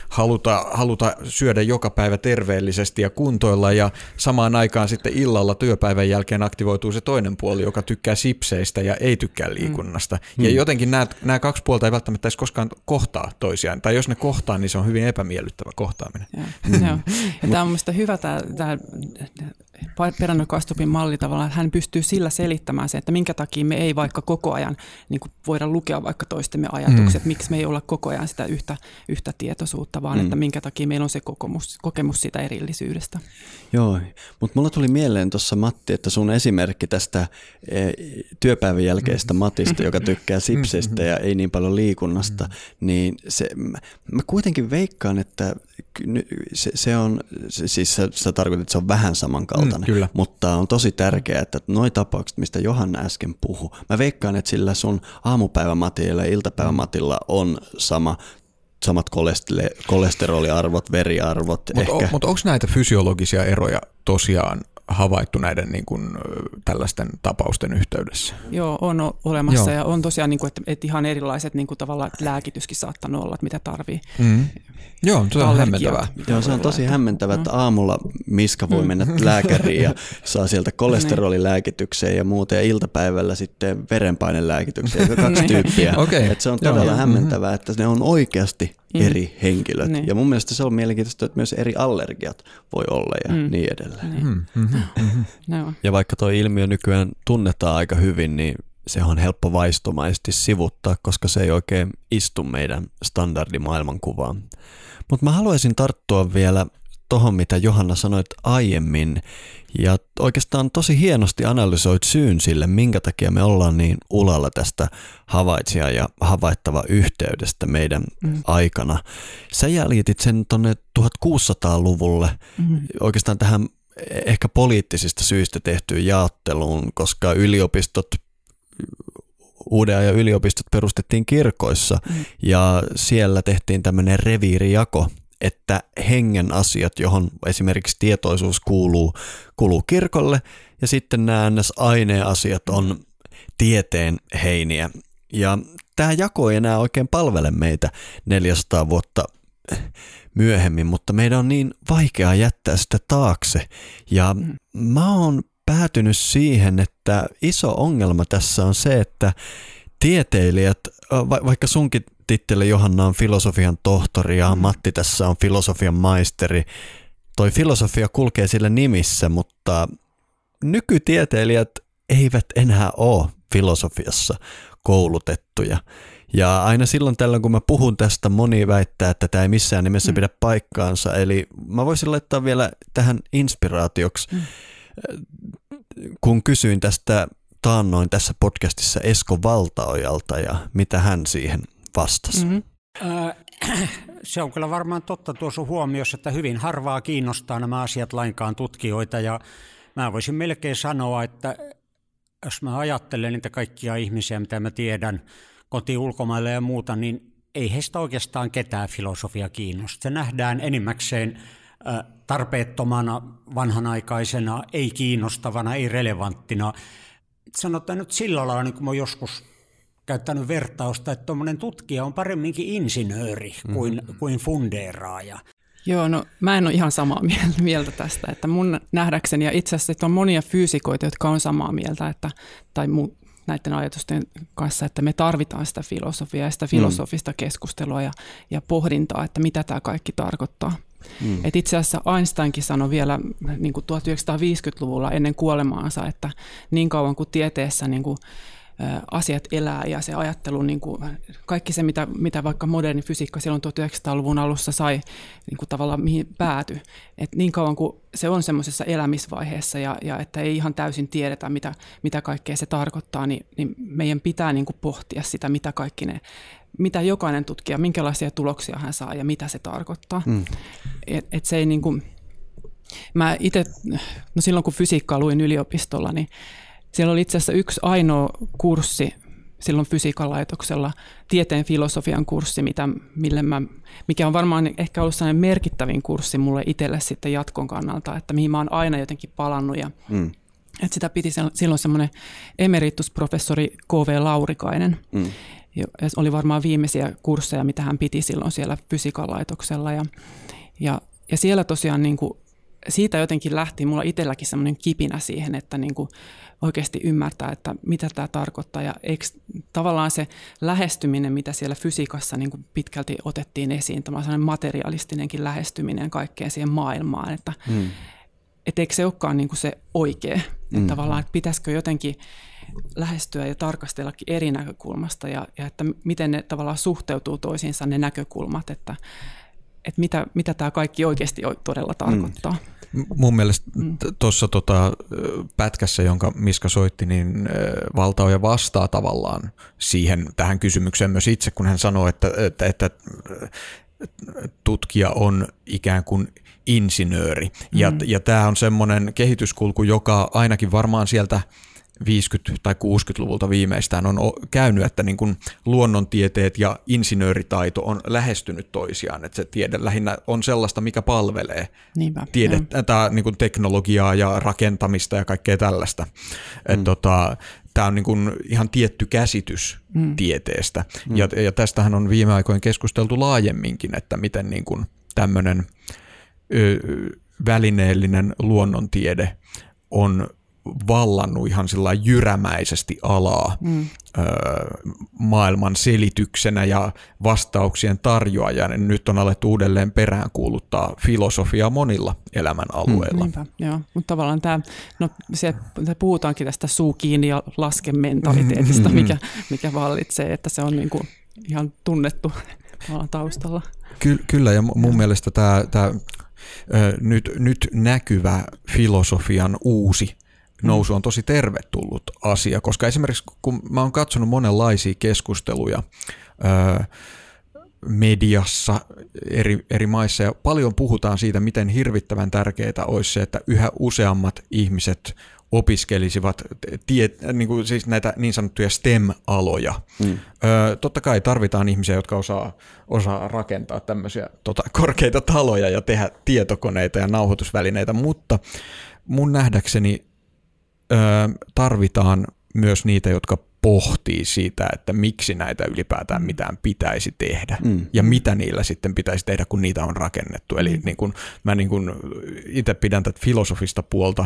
haluta, haluta syödä joka päivä terveellisesti ja kuntoilla ja samaan aikaan sitten illalla työpäivän jälkeen aktivoituu se toinen puoli, joka tykkää sipseistä ja ei tykkää liikunnasta. Mm. Ja jotenkin nämä, nämä kaksi puolta ei välttämättä edes koskaan kohtaa toisiaan. Tai jos ne kohtaa, niin se on hyvin epämiellyttävä kohtaaminen. Ja, mm. ja tämä on mielestäni hyvä tämä, tämä Peränö Kastupin malli tavallaan, että hän pystyy sillä selittämään se, että minkä takia me ei vaikka koko ajan niin kuin voida lukea vaikka toistemme ajatukset, mm. miksi me ei olla koko ajan sitä yhtä, yhtä tietoisuutta, vaan mm. että minkä takia meillä on se kokemus, kokemus siitä erillisyydestä. Joo, mutta mulla tuli mieleen tuossa Matti, että sun esimerkki tästä e, työpäivän jälkeistä mm. Matista, joka tykkää sipseistä ja ei niin paljon liikunnasta, mm. niin se, mä kuitenkin veikkaan, että se, se on, siis sä, sä tarkoitat, että se on vähän samankaltainen, mm, kyllä. mutta on tosi tärkeää, että noi tapaukset, mistä Johanna äsken puhui, mä veikkaan, että sillä sun aamupäivämatilla ja iltapäivämatilla on sama samat kolesteroliarvot, veriarvot. Mutta on, mut onko näitä fysiologisia eroja tosiaan havaittu näiden niin kuin, tällaisten tapausten yhteydessä? Joo, on olemassa Joo. ja on tosiaan, niin kuin, että, että ihan erilaiset niin kuin tavallaan että lääkityskin saattanut olla, että mitä tarvii. Mm. Joo, se on hämmentävää. Joo, se on tosi hämmentävää, että aamulla Miska voi mm. mennä lääkäriin ja saa sieltä kolesterolilääkitykseen ja muuta ja iltapäivällä sitten verenpainelääkitykseen, kaksi niin. tyyppiä. okay. että se on todella Joo. hämmentävää, että ne on oikeasti mm. eri henkilöt. Niin. Ja mun mielestä se on mielenkiintoista, että myös eri allergiat voi olla ja mm. niin edelleen. Niin. Mm. Mm-hmm. Mm-hmm. No. Ja vaikka tuo ilmiö nykyään tunnetaan aika hyvin, niin se on helppo vaistomaisesti sivuttaa, koska se ei oikein istu meidän standardimaailmankuvaan. Mutta mä haluaisin tarttua vielä tuohon, mitä Johanna sanoit aiemmin, ja oikeastaan tosi hienosti analysoit syyn sille, minkä takia me ollaan niin ulalla tästä havaitsija ja havaittava yhteydestä meidän mm. aikana. Sä jäljitit sen tuonne 1600-luvulle, mm. oikeastaan tähän ehkä poliittisista syistä tehtyyn jaotteluun, koska yliopistot uuden ja yliopistot perustettiin kirkoissa mm. ja siellä tehtiin tämmöinen reviirijako, että hengen asiat, johon esimerkiksi tietoisuus kuuluu, kuuluu kirkolle ja sitten nämä aineasiat on tieteen heiniä. Ja tämä jako ei enää oikein palvele meitä 400 vuotta myöhemmin, mutta meidän on niin vaikea jättää sitä taakse. Ja mm. mä oon päätynyt siihen, että iso ongelma tässä on se, että tieteilijät, va- vaikka sunkin titteli Johanna on filosofian tohtori ja mm. Matti tässä on filosofian maisteri, toi filosofia kulkee sillä nimissä, mutta nykytieteilijät eivät enää ole filosofiassa koulutettuja. Ja aina silloin tällöin, kun mä puhun tästä, moni väittää, että tämä ei missään nimessä mm. pidä paikkaansa. Eli mä voisin laittaa vielä tähän inspiraatioksi, mm. kun kysyin tästä taannoin tässä podcastissa Esko Valtaojalta ja mitä hän siihen vastasi. Mm-hmm. se on kyllä varmaan totta tuossa huomiossa, että hyvin harvaa kiinnostaa nämä asiat lainkaan tutkijoita ja mä voisin melkein sanoa, että jos mä ajattelen niitä kaikkia ihmisiä, mitä mä tiedän koti ulkomaille ja muuta, niin ei heistä oikeastaan ketään filosofia kiinnosta. Se nähdään enimmäkseen tarpeettomana, vanhanaikaisena, ei kiinnostavana, ei relevanttina. Sanotaan nyt sillä lailla, niin kuin mä joskus käyttänyt vertausta, että tuommoinen tutkija on paremminkin insinööri kuin, mm-hmm. kuin fundeeraaja. Joo, no mä en ole ihan samaa mieltä tästä, että mun nähdäkseni, ja itse asiassa on monia fyysikoita, jotka on samaa mieltä, että, tai mu, näiden ajatusten kanssa, että me tarvitaan sitä filosofiaa ja sitä mm. filosofista mm. keskustelua ja, ja pohdintaa, että mitä tämä kaikki tarkoittaa. Mm. Et itse asiassa Einsteinkin sanoi vielä niin kuin 1950-luvulla ennen kuolemaansa, että niin kauan kuin tieteessä niin kuin, asiat elää ja se ajattelu, niin kuin, kaikki se, mitä, mitä vaikka moderni fysiikka silloin 1900-luvun alussa sai niin kuin tavallaan mihin pääty. Et niin kauan kuin se on semmoisessa elämisvaiheessa ja, ja että ei ihan täysin tiedetä, mitä, mitä kaikkea se tarkoittaa, niin, niin meidän pitää niin kuin pohtia sitä, mitä kaikki ne, mitä jokainen tutkija, minkälaisia tuloksia hän saa ja mitä se tarkoittaa. Mm. Et, et se ei niin kuin, mä itse, no silloin kun fysiikkaa luin yliopistolla, niin siellä oli itse asiassa yksi ainoa kurssi silloin fysiikan laitoksella, tieteen filosofian kurssi, mitä, mille mä, mikä on varmaan ehkä ollut sellainen merkittävin kurssi mulle itselle sitten jatkon kannalta, että mihin mä oon aina jotenkin palannut ja mm. että sitä piti silloin semmoinen emeritusprofessori K.V. Laurikainen. Mm. Ja oli varmaan viimeisiä kursseja, mitä hän piti silloin siellä fysiikan laitoksella ja, ja, ja siellä tosiaan niin kuin, siitä jotenkin lähti mulla itselläkin semmoinen kipinä siihen, että niin kuin oikeasti ymmärtää, että mitä tämä tarkoittaa. Ja eikö tavallaan se lähestyminen, mitä siellä fysiikassa niin kuin pitkälti otettiin esiin, tämä sellainen materialistinenkin lähestyminen kaikkeen siihen maailmaan, että mm. et eikö se olekaan niin kuin se oikea. Mm. Että tavallaan, että pitäisikö jotenkin lähestyä ja tarkastellakin eri näkökulmasta ja, ja että miten ne tavallaan suhteutuu toisiinsa ne näkökulmat, että, että mitä, mitä tämä kaikki oikeasti todella tarkoittaa. Mm. Mun mielestä mm. tuossa tota, pätkässä, jonka Miska soitti, niin valtaoja vastaa tavallaan siihen tähän kysymykseen myös itse, kun hän sanoi, että, että, että tutkija on ikään kuin insinööri. Mm. Ja, ja tämä on semmoinen kehityskulku, joka ainakin varmaan sieltä – 50- tai 60-luvulta viimeistään on käynyt, että niin kuin luonnontieteet ja insinööritaito on lähestynyt toisiaan, että se tiede lähinnä on sellaista, mikä palvelee Niinpä, tiede, tämä, niin kuin teknologiaa ja rakentamista ja kaikkea tällaista. Mm. tota, tämä on niin kuin ihan tietty käsitys mm. tieteestä. Mm. Ja, ja tästähän on viime aikoina keskusteltu laajemminkin, että miten niin kuin tämmöinen ö, välineellinen luonnontiede on vallannut ihan sillä jyrämäisesti alaa mm. ö, maailman selityksenä ja vastauksien tarjoajana. Nyt on alettu uudelleen peräänkuuluttaa filosofiaa monilla elämän alueilla. Mm, joo. Mutta tavallaan tämä, no se, puhutaankin tästä suu kiinni ja laskementaliteetista, mm, mikä, mikä vallitsee, että se on niinku ihan tunnettu taustalla. Ky- kyllä, ja mun mielestä tämä nyt, nyt näkyvä filosofian uusi nousu on tosi tervetullut asia, koska esimerkiksi kun mä oon katsonut monenlaisia keskusteluja öö, mediassa eri, eri maissa ja paljon puhutaan siitä, miten hirvittävän tärkeää olisi se, että yhä useammat ihmiset opiskelisivat tie, niin kuin siis näitä niin sanottuja STEM-aloja. Mm. Öö, totta kai tarvitaan ihmisiä, jotka osaa, osaa rakentaa tämmöisiä tota, korkeita taloja ja tehdä tietokoneita ja nauhoitusvälineitä, mutta mun nähdäkseni tarvitaan myös niitä, jotka pohtii siitä, että miksi näitä ylipäätään mitään pitäisi tehdä mm. ja mitä niillä sitten pitäisi tehdä, kun niitä on rakennettu. Eli mm. niin kun, mä niin kun itse pidän tätä filosofista puolta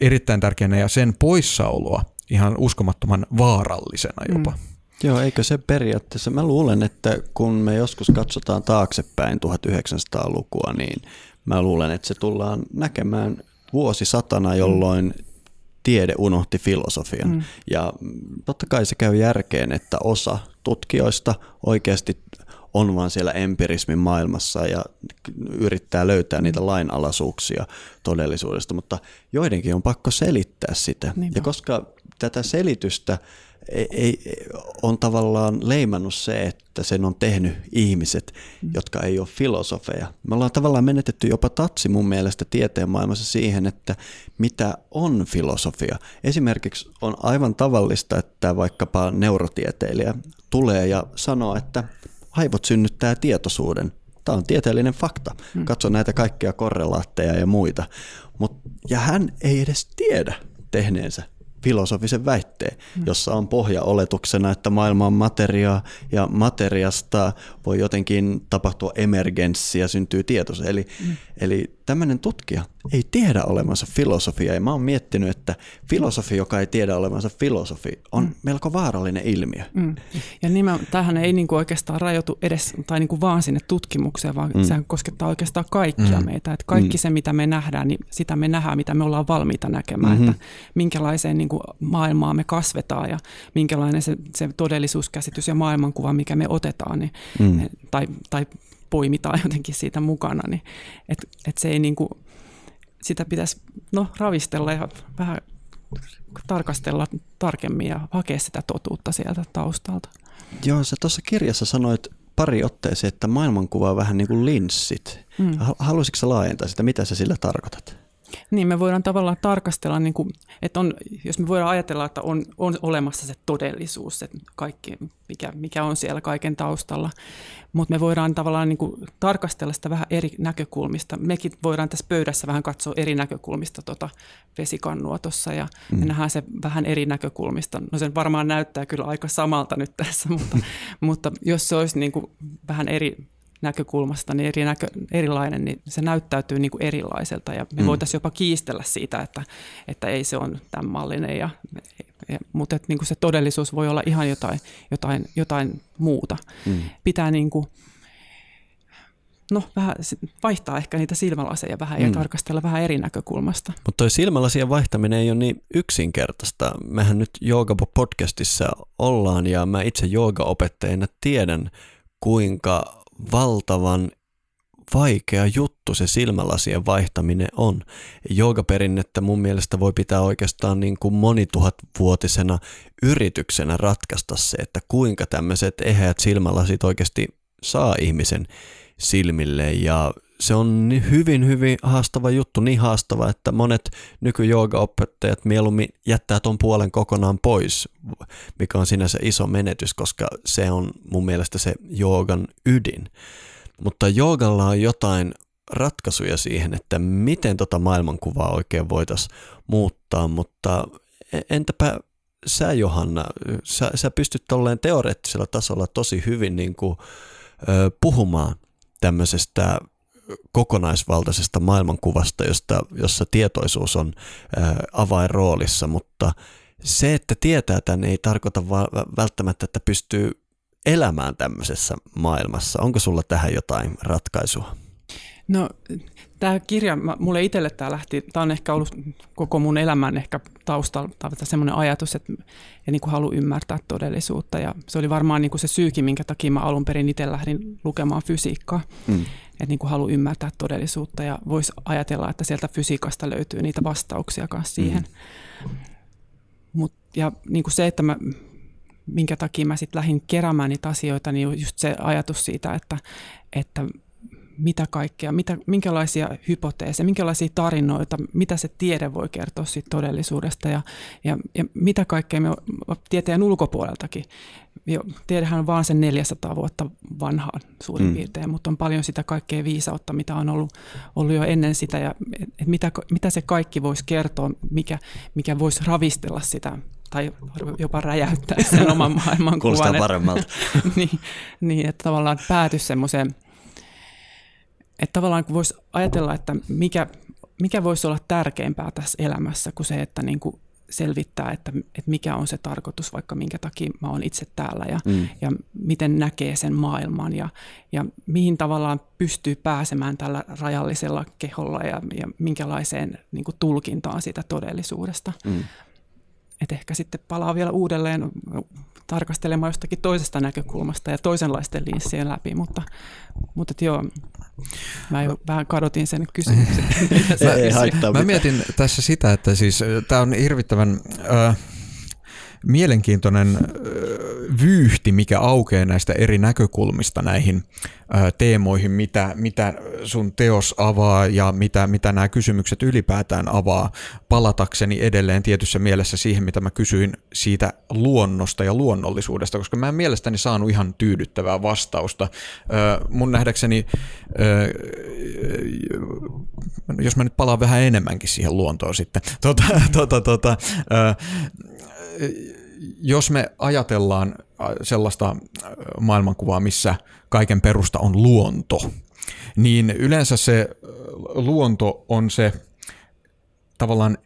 erittäin tärkeänä ja sen poissaoloa ihan uskomattoman vaarallisena jopa. Mm. Joo, eikö se periaatteessa, mä luulen, että kun me joskus katsotaan taaksepäin 1900-lukua, niin mä luulen, että se tullaan näkemään vuosisatana, jolloin tiede unohti filosofian. Mm. Ja totta kai se käy järkeen, että osa tutkijoista oikeasti on vaan siellä empirismin maailmassa ja yrittää löytää niitä lainalaisuuksia todellisuudesta, mutta joidenkin on pakko selittää sitä. Niinpä. Ja koska tätä selitystä ei, ei, on tavallaan leimannut se, että sen on tehnyt ihmiset, mm. jotka ei ole filosofeja. Me ollaan tavallaan menetetty jopa tatsi mun mielestä tieteen maailmassa siihen, että mitä on filosofia. Esimerkiksi on aivan tavallista, että vaikkapa neurotieteilijä tulee ja sanoo, että aivot synnyttää tietoisuuden. Tämä on tieteellinen fakta. Mm. Katso näitä kaikkia korrelaatteja ja muita. Mut, ja hän ei edes tiedä tehneensä filosofisen väitteen, mm. jossa on pohja oletuksena, että maailma on materiaa ja materiasta voi jotenkin tapahtua emergenssi ja syntyy tietoisuus. Eli, mm. eli tämmöinen tutkija ei tiedä olevansa filosofia ja mä oon miettinyt, että filosofi, joka ei tiedä olevansa filosofi, on mm. melko vaarallinen ilmiö. Mm. Ja nimen, tämähän ei niinku oikeastaan rajoitu edes tai niinku vaan sinne tutkimukseen, vaan mm. sehän koskettaa oikeastaan kaikkia mm. meitä. Että kaikki mm. se, mitä me nähdään, niin sitä me nähdään, mitä me ollaan valmiita näkemään, mm-hmm. että minkälaiseen niinku maailmaa me kasvetaan ja minkälainen se, se todellisuuskäsitys ja maailmankuva, mikä me otetaan niin, mm. tai, tai poimitaan jotenkin siitä mukana, niin että et se ei niinku, sitä pitäisi no, ravistella ja vähän tarkastella tarkemmin ja hakea sitä totuutta sieltä taustalta. Joo, sä tuossa kirjassa sanoit pari otteeseen, että maailmankuva on vähän niin kuin linssit. Mm. Haluaisitko sä laajentaa sitä, mitä sä sillä tarkoitat? Niin, me voidaan tavallaan tarkastella, niin kuin, että on, jos me voidaan ajatella, että on, on olemassa se todellisuus, se kaikki, mikä, mikä on siellä kaiken taustalla, mutta me voidaan tavallaan niin kuin, tarkastella sitä vähän eri näkökulmista. Mekin voidaan tässä pöydässä vähän katsoa eri näkökulmista tuota vesikannua tuossa ja mm. me nähdään se vähän eri näkökulmista. No sen varmaan näyttää kyllä aika samalta nyt tässä, mutta, mutta jos se olisi niin kuin, vähän eri näkökulmasta niin eri näkö, erilainen, niin se näyttäytyy niin kuin erilaiselta ja me mm. voitaisiin jopa kiistellä siitä, että, että ei se on tämän mallinen, ja, ja, mutta että niin kuin se todellisuus voi olla ihan jotain, jotain, jotain muuta. Mm. Pitää niin kuin, no, vähän vaihtaa ehkä niitä silmälaseja vähän ja mm. tarkastella vähän eri näkökulmasta. Mutta toi silmälasien vaihtaminen ei ole niin yksinkertaista. Mehän nyt Jooga-podcastissa ollaan ja mä itse joogaopettajana tiedän, kuinka valtavan vaikea juttu se silmälasien vaihtaminen on. Joogaperinnettä mun mielestä voi pitää oikeastaan niin kuin monituhatvuotisena yrityksenä ratkaista se, että kuinka tämmöiset eheät silmälasit oikeasti saa ihmisen silmille ja se on hyvin, hyvin haastava juttu, niin haastava, että monet nykyjoogaopettajat mieluummin jättää tuon puolen kokonaan pois, mikä on sinänsä iso menetys, koska se on mun mielestä se joogan ydin. Mutta joogalla on jotain ratkaisuja siihen, että miten tota maailmankuvaa oikein voitaisiin muuttaa, mutta e-, entäpä sä Johanna, sä, sä pystyt tolleen teoreettisella tasolla tosi hyvin niin kuin, ö, puhumaan tämmöisestä kokonaisvaltaisesta maailmankuvasta, josta, jossa tietoisuus on avainroolissa, mutta se, että tietää tämän, ei tarkoita välttämättä, että pystyy elämään tämmöisessä maailmassa. Onko sulla tähän jotain ratkaisua? No tämä kirja, mulle itselle tämä lähti, tämä on ehkä ollut koko mun elämän ehkä taustalla semmoinen ajatus, että ja niin kuin haluan ymmärtää todellisuutta. Ja se oli varmaan niin kuin se syykin, minkä takia mä alun perin itse lähdin lukemaan fysiikkaa. Mm. Että niin kuin haluan ymmärtää todellisuutta ja voisi ajatella, että sieltä fysiikasta löytyy niitä vastauksia kanssa siihen. Mm. Mut, ja niin kuin se, että mä, minkä takia mä sitten lähdin keräämään niitä asioita, niin just se ajatus siitä, että, että mitä kaikkea, mitä, minkälaisia hypoteeseja, minkälaisia tarinoita, mitä se tiede voi kertoa siitä todellisuudesta ja, ja, ja mitä kaikkea me tieteen ulkopuoleltakin. Jo, tiedehän on vaan sen 400 vuotta vanhaa suurin mm. piirtein, mutta on paljon sitä kaikkea viisautta, mitä on ollut, ollut jo ennen sitä ja et mitä, mitä se kaikki voisi kertoa, mikä, mikä voisi ravistella sitä tai jopa räjäyttää sen oman maailmankuvan. Kuulostaa paremmalta. niin, niin, että tavallaan päätyisi semmoiseen että tavallaan voisi ajatella, että mikä, mikä voisi olla tärkeämpää tässä elämässä kuin se, että niin kuin selvittää, että, että mikä on se tarkoitus, vaikka minkä takia mä oon itse täällä ja, mm. ja miten näkee sen maailman ja, ja mihin tavallaan pystyy pääsemään tällä rajallisella keholla ja, ja minkälaiseen niin kuin tulkintaan siitä todellisuudesta. Mm. Et ehkä sitten palaa vielä uudelleen tarkastelemaan jostakin toisesta näkökulmasta ja toisenlaisten linssien läpi, mutta, mutta et joo, mä jo vähän kadotin sen kysymyksen. mä, ei, mä mietin tässä sitä, että siis tämä on hirvittävän... Äh, mielenkiintoinen vyyhti, mikä aukeaa näistä eri näkökulmista näihin teemoihin, mitä, mitä sun teos avaa ja mitä, mitä nämä kysymykset ylipäätään avaa, palatakseni edelleen tietyssä mielessä siihen, mitä mä kysyin siitä luonnosta ja luonnollisuudesta, koska mä en mielestäni saanut ihan tyydyttävää vastausta. Mun nähdäkseni, jos mä nyt palaan vähän enemmänkin siihen luontoon sitten, tota, tota, tota, jos me ajatellaan äh, sellaista äh, maailmankuvaa, missä kaiken perusta on luonto, niin yleensä se äh, luonto on se tavallaan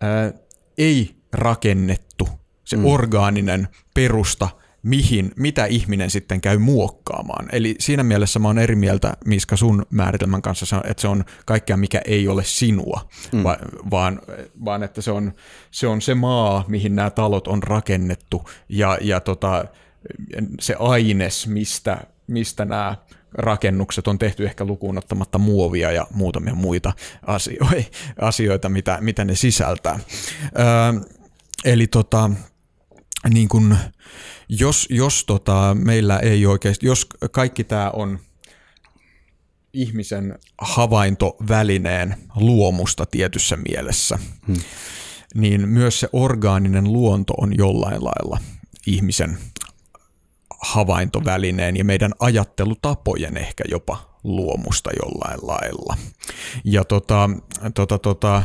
ää, ei rakennettu, se mm. orgaaninen perusta – mihin, mitä ihminen sitten käy muokkaamaan. Eli siinä mielessä mä oon eri mieltä Miska sun määritelmän kanssa, että se on kaikkea, mikä ei ole sinua, mm. va, vaan, vaan että se on, se on se maa, mihin nämä talot on rakennettu ja, ja tota, se aines, mistä, mistä nämä rakennukset on tehty ehkä lukuun ottamatta muovia ja muutamia muita asioita, asioita mitä, mitä ne sisältää. Öö, eli tota, niin kun, jos, jos tota, meillä ei oikeasti, jos kaikki tämä on ihmisen havaintovälineen luomusta tietyssä mielessä, hmm. niin myös se orgaaninen luonto on jollain lailla ihmisen havaintovälineen ja meidän ajattelutapojen ehkä jopa luomusta jollain lailla. Ja tota, tota, tota,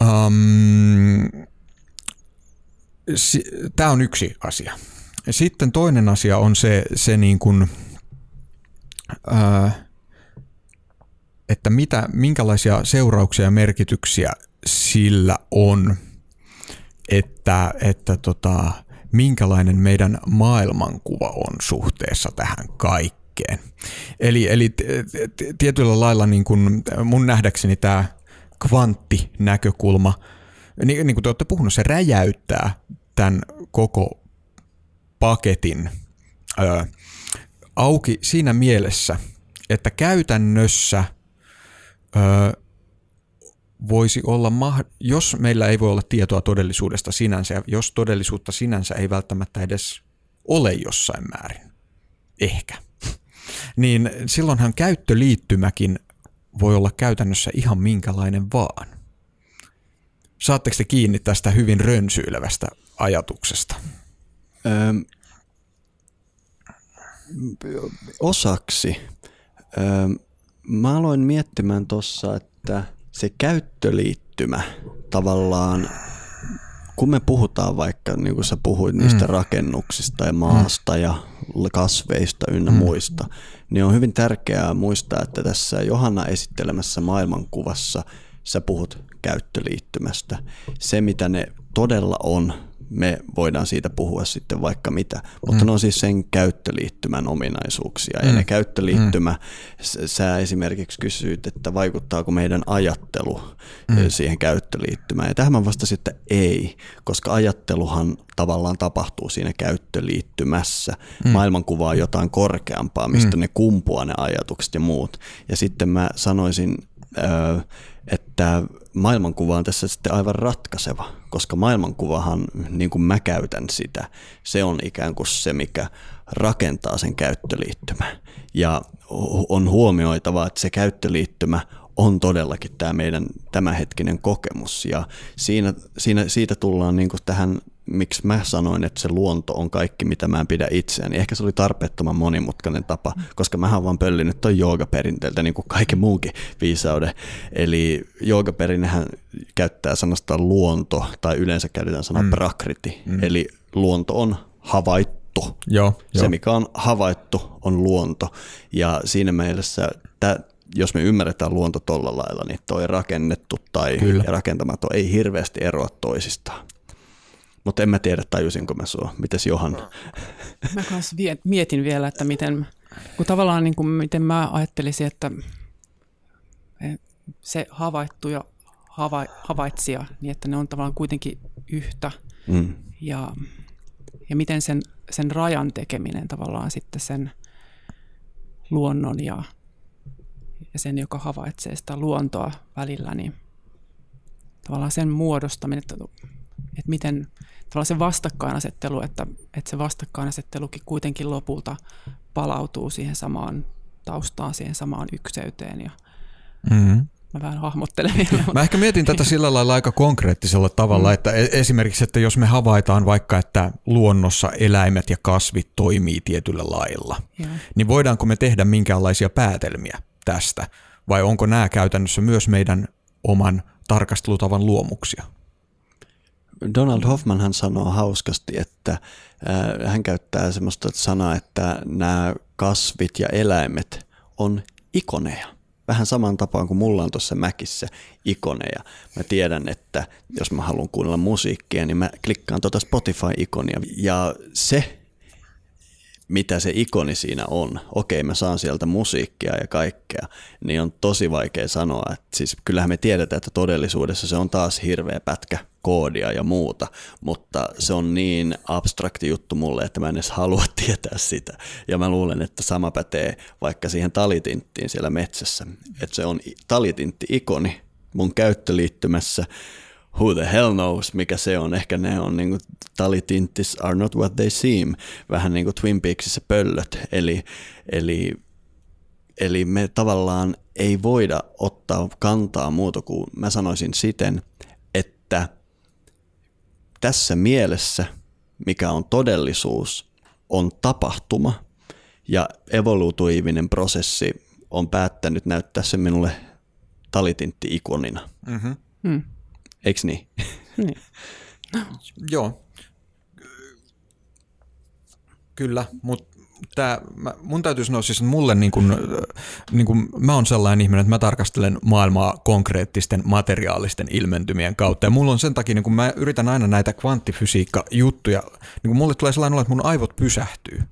um, tämä on yksi asia. Sitten toinen asia on se, se niin kuin, ää, että mitä, minkälaisia seurauksia ja merkityksiä sillä on, että, että tota, minkälainen meidän maailmankuva on suhteessa tähän kaikkeen. Eli, eli tietyllä lailla niin kuin mun nähdäkseni tämä kvanttinäkökulma – niin, niin kuin te olette puhunut, se räjäyttää tämän koko paketin ö, auki siinä mielessä, että käytännössä ö, voisi olla, jos meillä ei voi olla tietoa todellisuudesta sinänsä, jos todellisuutta sinänsä ei välttämättä edes ole jossain määrin, ehkä, niin silloinhan käyttöliittymäkin voi olla käytännössä ihan minkälainen vaan. Saatteko te kiinni tästä hyvin rönsyilevästä ajatuksesta? Öm, osaksi. Öm, mä aloin miettimään tuossa, että se käyttöliittymä tavallaan, kun me puhutaan vaikka, niin kuin sä puhuit niistä mm. rakennuksista ja maasta mm. ja kasveista ynnä mm. muista, niin on hyvin tärkeää muistaa, että tässä Johanna esittelemässä maailmankuvassa sä puhut käyttöliittymästä. Se, mitä ne todella on, me voidaan siitä puhua sitten vaikka mitä, mutta mm. ne on siis sen käyttöliittymän ominaisuuksia. Mm. Ja ne mm. käyttöliittymä, mm. sä esimerkiksi kysyit, että vaikuttaako meidän ajattelu mm. siihen käyttöliittymään. Ja tähän mä vastasin, että ei, koska ajatteluhan tavallaan tapahtuu siinä käyttöliittymässä. Mm. Maailmankuva on jotain korkeampaa, mistä mm. ne kumpuaa ne ajatukset ja muut. Ja sitten mä sanoisin, että maailmankuva on tässä sitten aivan ratkaiseva, koska maailmankuvahan, niin kuin mä käytän sitä, se on ikään kuin se, mikä rakentaa sen käyttöliittymä. Ja on huomioitava, että se käyttöliittymä on todellakin tämä meidän tämänhetkinen kokemus. Ja siinä, siinä, siitä tullaan niin kuin tähän miksi mä sanoin, että se luonto on kaikki, mitä mä en pidä itseäni. Ehkä se oli tarpeettoman monimutkainen tapa, koska mä oon vaan pöllinyt toi joogaperinteeltä niin kuin kaiken muunkin viisauden. Eli joogaperinnehän käyttää sanasta luonto, tai yleensä käytetään sanaa mm. prakriti, mm. eli luonto on havaittu. Joo, se, jo. mikä on havaittu, on luonto. Ja siinä mielessä jos me ymmärretään luonto tolla lailla, niin toi rakennettu tai Kyllä. rakentamaton ei hirveästi eroa toisistaan. Mutta en mä tiedä, tajusinko mä sua. Mites Johan? Mä kanssa mietin vielä, että miten, kun tavallaan niin kuin, miten mä ajattelisin, että se havaittu ja hava, havaitsija, niin että ne on tavallaan kuitenkin yhtä. Mm. Ja, ja miten sen, sen rajan tekeminen tavallaan sitten sen luonnon ja, ja sen, joka havaitsee sitä luontoa välillä, niin tavallaan sen muodostaminen, että, että miten se vastakkainasettelu, että, että se vastakkainasettelukin kuitenkin lopulta palautuu siihen samaan taustaan, siihen samaan ykseyteen ja mm-hmm mä vähän hahmottelen vielä. Mä ehkä mietin tätä sillä lailla aika konkreettisella tavalla, mm. että e- esimerkiksi, että jos me havaitaan vaikka, että luonnossa eläimet ja kasvit toimii tietyllä lailla, ja. niin voidaanko me tehdä minkäänlaisia päätelmiä tästä, vai onko nämä käytännössä myös meidän oman tarkastelutavan luomuksia? Donald Hoffman hän sanoo hauskasti, että äh, hän käyttää semmoista sanaa, että nämä kasvit ja eläimet on ikoneja vähän saman tapaan kuin mulla on tuossa Mäkissä ikoneja. Mä tiedän, että jos mä haluan kuunnella musiikkia, niin mä klikkaan tuota Spotify-ikonia. Ja se, mitä se ikoni siinä on, okei mä saan sieltä musiikkia ja kaikkea, niin on tosi vaikea sanoa. Että siis kyllähän me tiedetään, että todellisuudessa se on taas hirveä pätkä koodia ja muuta, mutta se on niin abstrakti juttu mulle, että mä en edes halua tietää sitä. Ja mä luulen, että sama pätee vaikka siihen talitinttiin siellä metsässä, että se on talitintti-ikoni mun käyttöliittymässä, who the hell knows, mikä se on. Ehkä ne on niin kuin, talitintis are not what they seem, vähän niin kuin Twin Peaksissa pöllöt. Eli, eli, eli me tavallaan ei voida ottaa kantaa muuta kuin mä sanoisin siten, että tässä mielessä, mikä on todellisuus, on tapahtuma ja evoluutiivinen prosessi on päättänyt näyttää se minulle talitintti-ikonina. Mm-hmm. Mm. Eiks niin? niin. Joo. Kyllä, mutta tää, mä, mun täytyy sanoa siis, että mulle niin kun, niin kun, mä oon sellainen ihminen, että mä tarkastelen maailmaa konkreettisten materiaalisten ilmentymien kautta. Ja mulla on sen takia, niin kun mä yritän aina näitä kvanttifysiikka-juttuja, niin kun mulle tulee sellainen olo, että mun aivot pysähtyy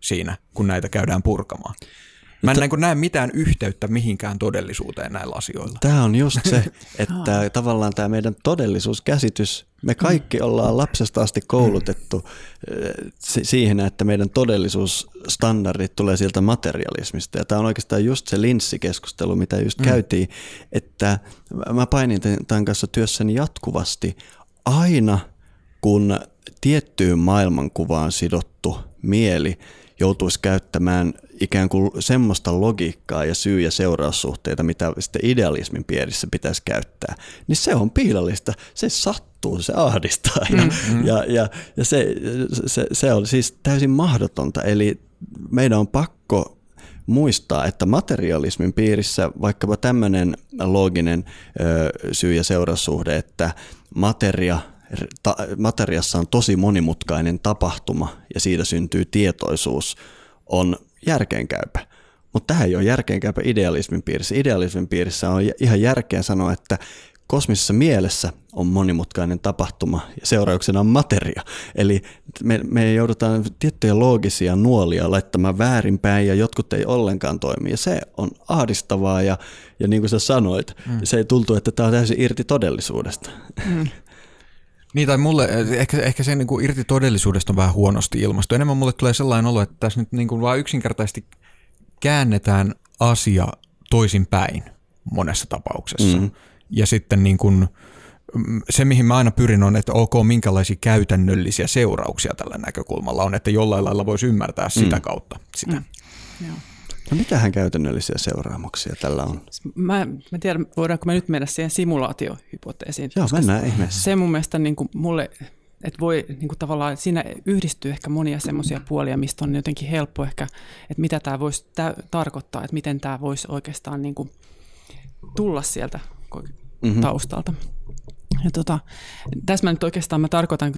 siinä, kun näitä käydään purkamaan. Mä en T- näe mitään yhteyttä mihinkään todellisuuteen näillä asioilla. Tämä on just se, että tavallaan tämä meidän todellisuuskäsitys, me kaikki mm. ollaan lapsesta asti koulutettu eh, siihen, että meidän todellisuusstandardit tulee sieltä materialismista. Ja tämä on oikeastaan just se linssikeskustelu, mitä just mm. käytiin, että mä painin tämän kanssa työssäni jatkuvasti aina, kun tiettyyn maailmankuvaan sidottu mieli joutuisi käyttämään ikään kuin semmoista logiikkaa ja syy- ja seuraussuhteita, mitä sitten idealismin piirissä pitäisi käyttää, niin se on piilallista. Se sattuu, se ahdistaa ja, mm-hmm. ja, ja, ja se, se, se on siis täysin mahdotonta. Eli meidän on pakko muistaa, että materialismin piirissä vaikkapa tämmöinen looginen ö, syy- ja seuraussuhde, että materia ta, materiassa on tosi monimutkainen tapahtuma ja siitä syntyy tietoisuus, on järkeenkäypä. Mutta tähän ei ole järkeenkäypä idealismin piirissä. Idealismin piirissä on ihan järkeä sanoa, että kosmisessa mielessä on monimutkainen tapahtuma ja seurauksena on materia. Eli me, me joudutaan tiettyjä loogisia nuolia laittamaan väärinpäin ja jotkut ei ollenkaan toimi. Ja se on ahdistavaa ja, ja niin kuin sä sanoit, mm. se tuntuu, että tämä on täysin irti todellisuudesta. Mm. Niin, tai mulle, ehkä, ehkä se niin kuin irti todellisuudesta on vähän huonosti ilmasto. Enemmän mulle tulee sellainen olo, että tässä nyt niin kuin vaan yksinkertaisesti käännetään asia toisin päin monessa tapauksessa. Mm. Ja sitten niin kuin, mm, se, mihin mä aina pyrin, on, että ok, minkälaisia käytännöllisiä seurauksia tällä näkökulmalla on, että jollain lailla voisi ymmärtää sitä mm. kautta sitä. Mm. Joo. No mitähän käytännöllisiä seuraamuksia tällä on? Mä, mä tiedän, voidaanko me nyt mennä siihen simulaatiohypoteesiin. Joo, mennään ihmeessä. Se mun mielestä niin kuin mulle, että voi niin kuin tavallaan, siinä yhdistyy ehkä monia semmoisia puolia, mistä on jotenkin helppo ehkä, että mitä tämä voisi tä- tarkoittaa, että miten tämä voisi oikeastaan niin kuin tulla sieltä mm-hmm. taustalta. Ja tota, tässä mä nyt oikeastaan mä tarkoitan,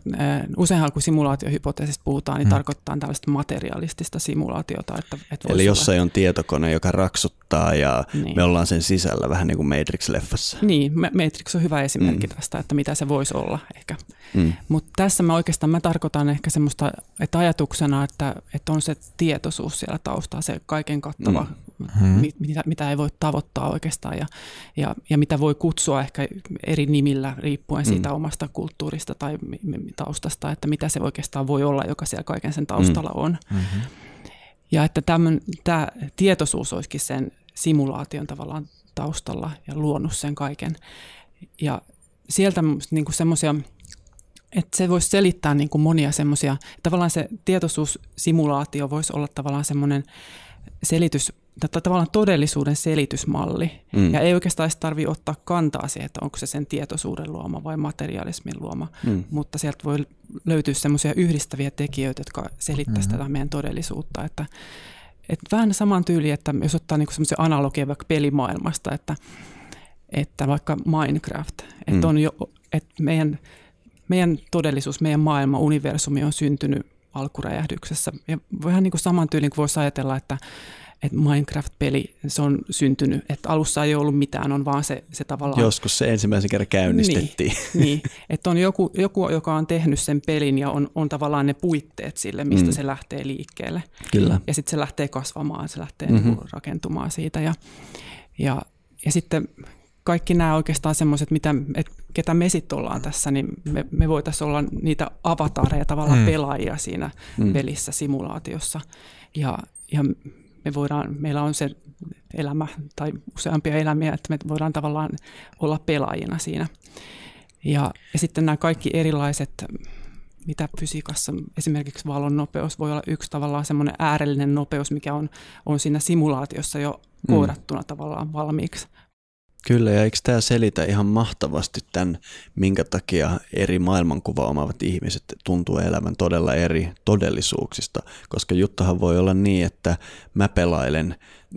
useinhan kun simulaatiohypoteesista puhutaan, niin hmm. tarkoittaa tällaista materialistista simulaatiota. Että, että Eli jossain olla... on tietokone, joka raksuttaa ja niin. me ollaan sen sisällä vähän niin kuin Matrix-leffassa. Niin, Matrix on hyvä esimerkki hmm. tästä, että mitä se voisi olla ehkä. Hmm. Mutta tässä mä oikeastaan mä tarkoitan ehkä semmoista, että ajatuksena, että, että on se tietoisuus siellä taustalla, se kaiken kattava hmm hmm. mitä, mitä ei voi tavoittaa oikeastaan ja, ja, ja mitä voi kutsua ehkä eri nimillä riippuen siitä hmm. omasta kulttuurista tai taustasta, että mitä se oikeastaan voi olla, joka siellä kaiken sen taustalla hmm. on. Hmm. Ja että tämän, tämä tietoisuus olisikin sen simulaation tavallaan taustalla ja luonut sen kaiken. Ja sieltä niin semmoisia että se voisi selittää niin kuin monia semmoisia, tavallaan se tietoisuussimulaatio voisi olla tavallaan semmoinen selitys tavallaan todellisuuden selitysmalli. Mm. Ja ei oikeastaan edes tarvitse ottaa kantaa siihen, että onko se sen tietoisuuden luoma vai materialismin luoma. Mm. Mutta sieltä voi löytyä semmoisia yhdistäviä tekijöitä, jotka selittäisivät mm. tätä meidän todellisuutta. Että, että vähän saman tyyli, että jos ottaa niinku semmoisia analogia vaikka pelimaailmasta, että, että vaikka Minecraft, että, mm. on jo, että meidän, meidän todellisuus, meidän maailma, universumi on syntynyt alkuräjähdyksessä. Ja vähän niin kuin saman tyylin kuin voisi ajatella, että että Minecraft-peli, se on syntynyt, että alussa ei ollut mitään, on vaan se, se tavallaan... Joskus se ensimmäisen kerran käynnistettiin. Niin, niin. että on joku, joku, joka on tehnyt sen pelin ja on, on tavallaan ne puitteet sille, mistä mm. se lähtee liikkeelle. Kyllä. Ja sitten se lähtee kasvamaan, se lähtee mm-hmm. niin rakentumaan siitä ja, ja, ja sitten kaikki nämä oikeastaan semmoiset, mitä, että ketä me sitten ollaan tässä, niin me, me voitaisiin olla niitä avatareja, tavallaan mm. pelaajia siinä mm. pelissä, simulaatiossa. Ja, ja me voidaan, meillä on se elämä tai useampia elämiä, että me voidaan tavallaan olla pelaajina siinä. Ja, ja sitten nämä kaikki erilaiset, mitä fysiikassa, esimerkiksi valon nopeus voi olla yksi tavallaan semmoinen äärellinen nopeus, mikä on, on siinä simulaatiossa jo mm. koodattuna mm. tavallaan valmiiksi. Kyllä, ja eikö tämä selitä ihan mahtavasti tämän, minkä takia eri maailmankuva omaavat ihmiset tuntuu elävän todella eri todellisuuksista, koska juttahan voi olla niin, että mä pelailen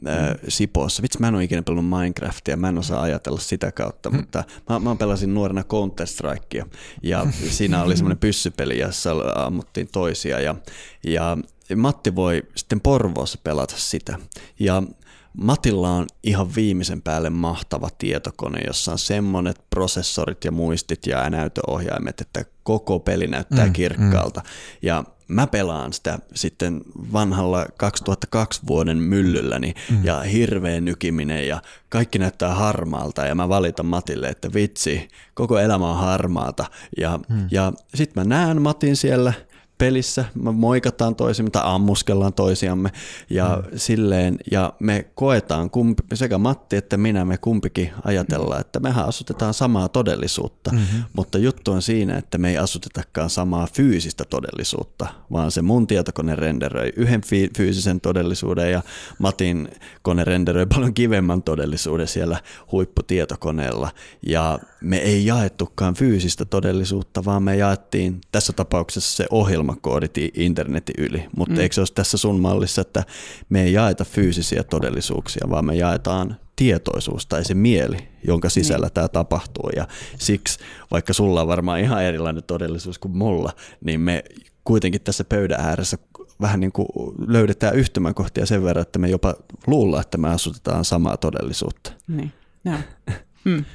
äh, Sipoossa. Vitsi, mä en ole ikinä pelannut Minecraftia, mä en osaa ajatella sitä kautta, mm. mutta mä, mä pelasin nuorena Counter-Strikea ja siinä oli semmoinen pyssypeli, jossa ammuttiin toisia ja, ja Matti voi sitten Porvoossa pelata sitä. Ja Matilla on ihan viimeisen päälle mahtava tietokone, jossa on semmonet prosessorit ja muistit ja näytöohjaimet, että koko peli näyttää mm, kirkkaalta. Mm. Ja mä pelaan sitä sitten vanhalla 2002 vuoden myllylläni mm. ja hirveän nykiminen ja kaikki näyttää harmaalta ja mä valitan Matille, että vitsi, koko elämä on harmaata. Ja, mm. ja sitten mä näen Matin siellä – pelissä, me moikataan toisiamme tai ammuskellaan toisiamme ja mm. silleen, ja me koetaan kumpi, sekä Matti että minä, me kumpikin ajatellaan, että mehän asutetaan samaa todellisuutta, mm-hmm. mutta juttu on siinä, että me ei asutetakaan samaa fyysistä todellisuutta, vaan se mun tietokone renderöi yhden fyysisen todellisuuden ja Matin kone renderöi paljon kivemmän todellisuuden siellä huipputietokoneella ja me ei jaettukaan fyysistä todellisuutta, vaan me jaettiin tässä tapauksessa se ohjelmakoodit internetin yli. Mutta mm. eikö se olisi tässä sun mallissa, että me ei jaeta fyysisiä todellisuuksia, vaan me jaetaan tietoisuus tai se mieli, jonka sisällä niin. tämä tapahtuu. Ja siksi, vaikka sulla on varmaan ihan erilainen todellisuus kuin mulla, niin me kuitenkin tässä pöydän ääressä vähän niin kuin löydetään yhtymäkohtia sen verran, että me jopa luullaan, että me asutetaan samaa todellisuutta. Niin, no. mm.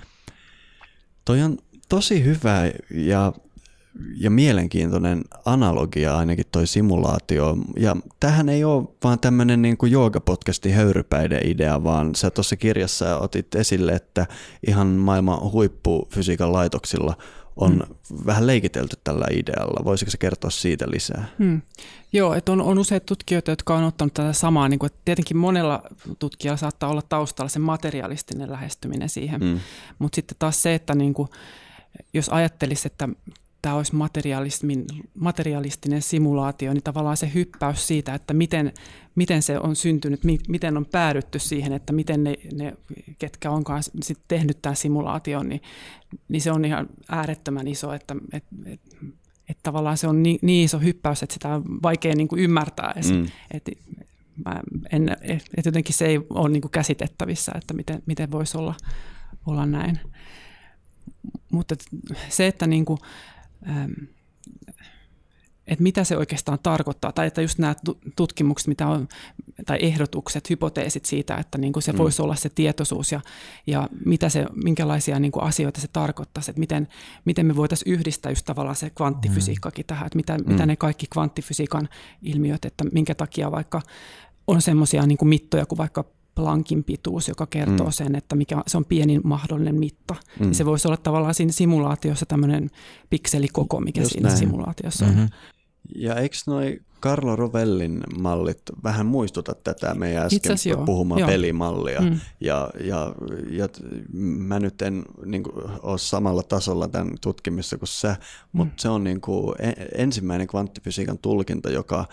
Toi on tosi hyvä ja, ja mielenkiintoinen analogia ainakin toi simulaatio. Ja tähän ei ole vaan tämmöinen niin kuin joogapodcastin höyrypäiden idea, vaan sä tuossa kirjassa otit esille, että ihan maailman huippufysiikan laitoksilla – on hmm. vähän leikitelty tällä idealla. Voisiko se kertoa siitä lisää? Hmm. Joo, että on, on useita tutkijoita, jotka on ottanut tätä samaa. Niin kuin, että tietenkin monella tutkijalla saattaa olla taustalla se materialistinen lähestyminen siihen, hmm. mutta sitten taas se, että niin kuin, jos ajattelisi, että tämä olisi materialistinen simulaatio, niin tavallaan se hyppäys siitä, että miten, miten se on syntynyt, miten on päädytty siihen, että miten ne, ne ketkä onkaan sit tehnyt tämän simulaation, niin, niin se on ihan äärettömän iso, että et, et, et tavallaan se on niin, niin iso hyppäys, että sitä on vaikea niin kuin ymmärtää edes. Mm. Et, mä en, et jotenkin se ei ole niin kuin käsitettävissä, että miten, miten voisi olla, olla näin. mutta se, että niin kuin, että mitä se oikeastaan tarkoittaa, tai että just nämä tutkimukset, mitä on, tai ehdotukset, hypoteesit siitä, että niin kuin se mm. voisi olla se tietoisuus ja, ja mitä se, minkälaisia niin kuin asioita se tarkoittaisi, että miten, miten me voitaisiin yhdistää just tavallaan se kvanttifysiikkakin mm. tähän, että mitä, mm. mitä ne kaikki kvanttifysiikan ilmiöt, että minkä takia vaikka on semmoisia niin mittoja kuin vaikka Planckin pituus, joka kertoo mm. sen, että mikä se on pienin mahdollinen mitta. Mm. Se voisi olla tavallaan siinä simulaatiossa tämmöinen pikselikoko, mikä Just siinä näin. simulaatiossa mm-hmm. on. Ja eikö noi Carlo Rovellin mallit vähän muistuta tätä meidän äsken puhumaan pelimallia? Mm. Ja, ja, ja mä nyt en niin kuin, ole samalla tasolla tämän tutkimissa kuin sä, mutta mm. se on niin kuin, ensimmäinen kvanttifysiikan tulkinta, joka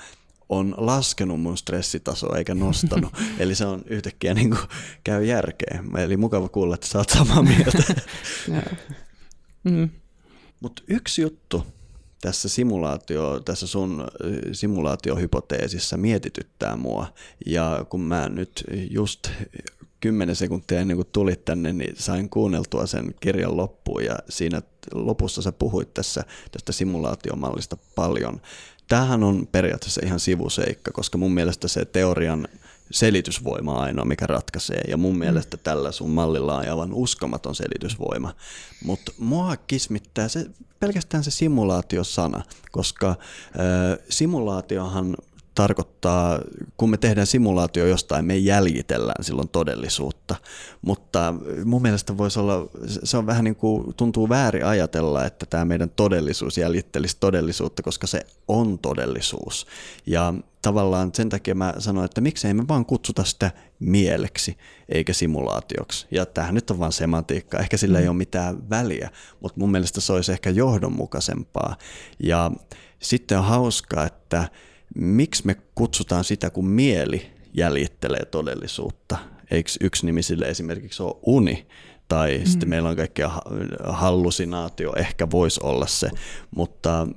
on laskenut mun stressitasoa eikä nostanut. Eli se on yhtäkkiä niin kuin, käy järkeä. Eli mukava kuulla, että sä oot samaa mieltä. mm. Mutta yksi juttu, tässä simulaatio, tässä sun simulaatiohypoteesissa mietityttää mua. Ja kun mä nyt just kymmenen sekuntia ennen kuin tulit tänne, niin sain kuunneltua sen kirjan loppuun ja siinä lopussa sä puhuit tässä tästä simulaatiomallista paljon. Tämähän on periaatteessa ihan sivuseikka, koska mun mielestä se teorian selitysvoima ainoa, mikä ratkaisee. Ja mun mielestä tällä sun mallilla on aivan uskomaton selitysvoima. Mutta mua kismittää se, pelkästään se simulaatiosana, koska äh, simulaatiohan tarkoittaa, kun me tehdään simulaatio jostain, me jäljitellään silloin todellisuutta. Mutta mun mielestä voisi olla, se on vähän niin kuin, tuntuu väärin ajatella, että tämä meidän todellisuus jäljittelisi todellisuutta, koska se on todellisuus. Ja tavallaan sen takia mä sanoin, että miksei me vaan kutsuta sitä mieleksi eikä simulaatioksi. Ja tämähän nyt on vaan semantiikka, ehkä sillä ei mm. ole mitään väliä, mutta mun mielestä se olisi ehkä johdonmukaisempaa. Ja sitten on hauskaa, että miksi me kutsutaan sitä, kun mieli jäljittelee todellisuutta? Eikö yksi nimi sille esimerkiksi ole uni? Tai mm. sitten meillä on kaikkea hallusinaatio, ehkä voisi olla se, mutta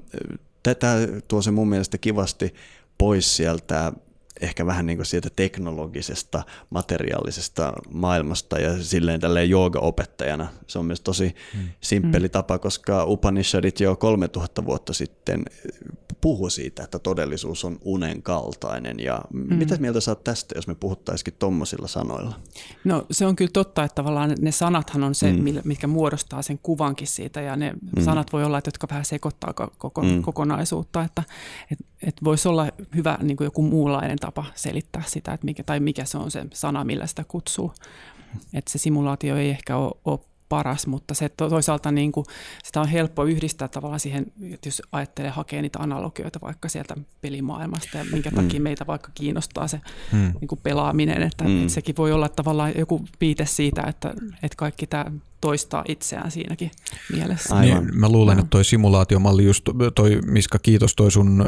tätä tuo se mun mielestä kivasti pois sieltä ehkä vähän niin kuin sieltä teknologisesta, materiaalisesta maailmasta ja silleen tälleen jooga-opettajana. Se on myös tosi hmm. simppeli mm. tapa, koska Upanishadit jo 3000 vuotta sitten puhu siitä, että todellisuus on unen kaltainen. Ja mm. mitä mieltä saat tästä, jos me puhuttaisikin tuommoisilla sanoilla? No se on kyllä totta, että tavallaan ne sanathan on se, mm. mitkä muodostaa sen kuvankin siitä. Ja ne mm. sanat voi olla, että jotka vähän sekoittaa koko, mm. kokonaisuutta. Että et, et voisi olla hyvä niin kuin joku muunlainen tapa selittää sitä, että mikä, tai mikä se on se sana, millä sitä kutsuu. Että se simulaatio ei ehkä ole, ole paras, mutta se toisaalta niin kuin, sitä on helppo yhdistää tavallaan siihen, että jos ajattelee hakea niitä analogioita vaikka sieltä pelimaailmasta ja minkä takia mm. meitä vaikka kiinnostaa se mm. niin kuin pelaaminen, että, mm. että sekin voi olla tavallaan joku viite siitä, että, että kaikki tämä toistaa itseään siinäkin mielessä. Niin, mä luulen, että toi simulaatiomalli, just toi Miska, kiitos toi sun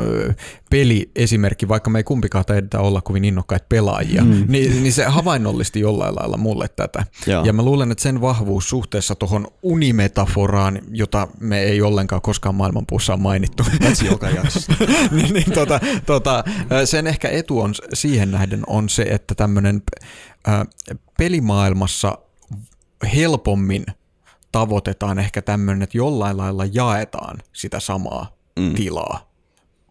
peli-esimerkki, vaikka me ei kumpikaan taida olla kovin innokkaita pelaajia, mm. niin, niin se havainnollisti jollain lailla mulle tätä. Joo. Ja mä luulen, että sen vahvuus suhteessa tuohon unimetaforaan, jota me ei ollenkaan koskaan maailmanpuussa mainittu. Paitsi joka jaksossa. niin, niin, tota, tota, sen ehkä etu on siihen nähden on se, että tämmöinen pelimaailmassa helpommin tavoitetaan ehkä tämmöinen, että jollain lailla jaetaan sitä samaa mm. tilaa,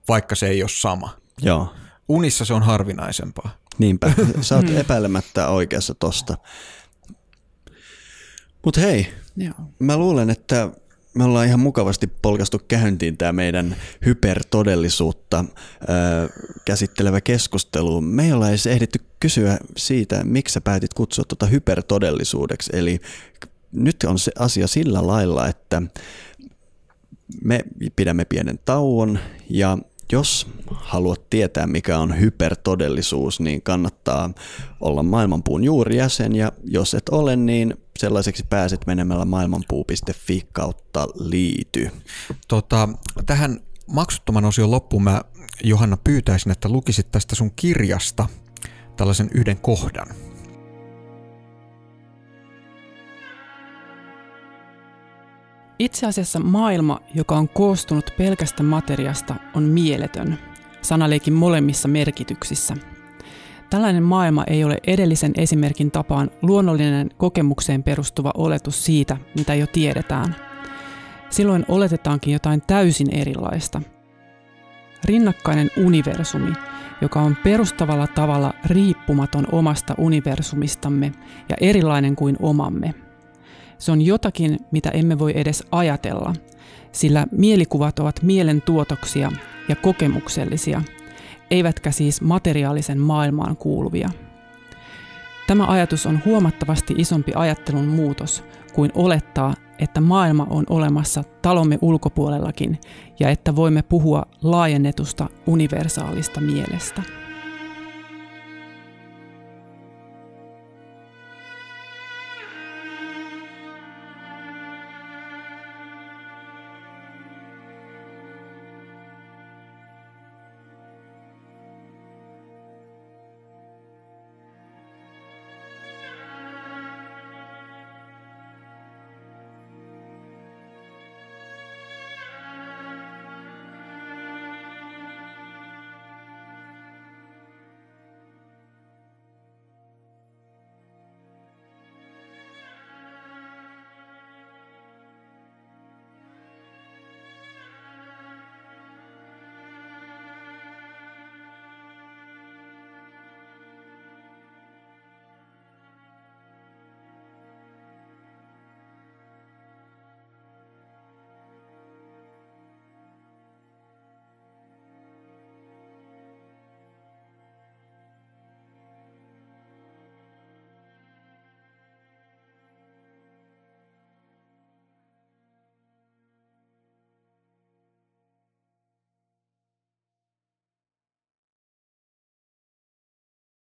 vaikka se ei ole sama. Joo. Unissa se on harvinaisempaa. Niinpä, sä oot epäilemättä oikeassa tosta. Mutta hei, Joo. mä luulen, että me ollaan ihan mukavasti polkastu käyntiin tämä meidän hypertodellisuutta äh, käsittelevä keskustelu. Me ei olla edes ehditty kysyä siitä, miksi sä päätit kutsua tuota hypertodellisuudeksi. Eli nyt on se asia sillä lailla, että me pidämme pienen tauon ja jos haluat tietää, mikä on hypertodellisuus, niin kannattaa olla Maailmanpuun juurijäsen ja jos et ole, niin sellaiseksi pääset menemällä maailmanpuu.fi kautta liity. Tota, tähän maksuttoman osion loppuun mä Johanna pyytäisin, että lukisit tästä sun kirjasta tällaisen yhden kohdan. Itse asiassa maailma, joka on koostunut pelkästä materiasta, on mieletön. Sanaleikin molemmissa merkityksissä. Tällainen maailma ei ole edellisen esimerkin tapaan luonnollinen kokemukseen perustuva oletus siitä, mitä jo tiedetään. silloin oletetaankin jotain täysin erilaista. Rinnakkainen universumi, joka on perustavalla tavalla riippumaton omasta universumistamme ja erilainen kuin omamme. Se on jotakin, mitä emme voi edes ajatella, sillä mielikuvat ovat mielen tuotoksia ja kokemuksellisia, eivätkä siis materiaalisen maailmaan kuuluvia. Tämä ajatus on huomattavasti isompi ajattelun muutos kuin olettaa, että maailma on olemassa talomme ulkopuolellakin ja että voimme puhua laajennetusta universaalista mielestä.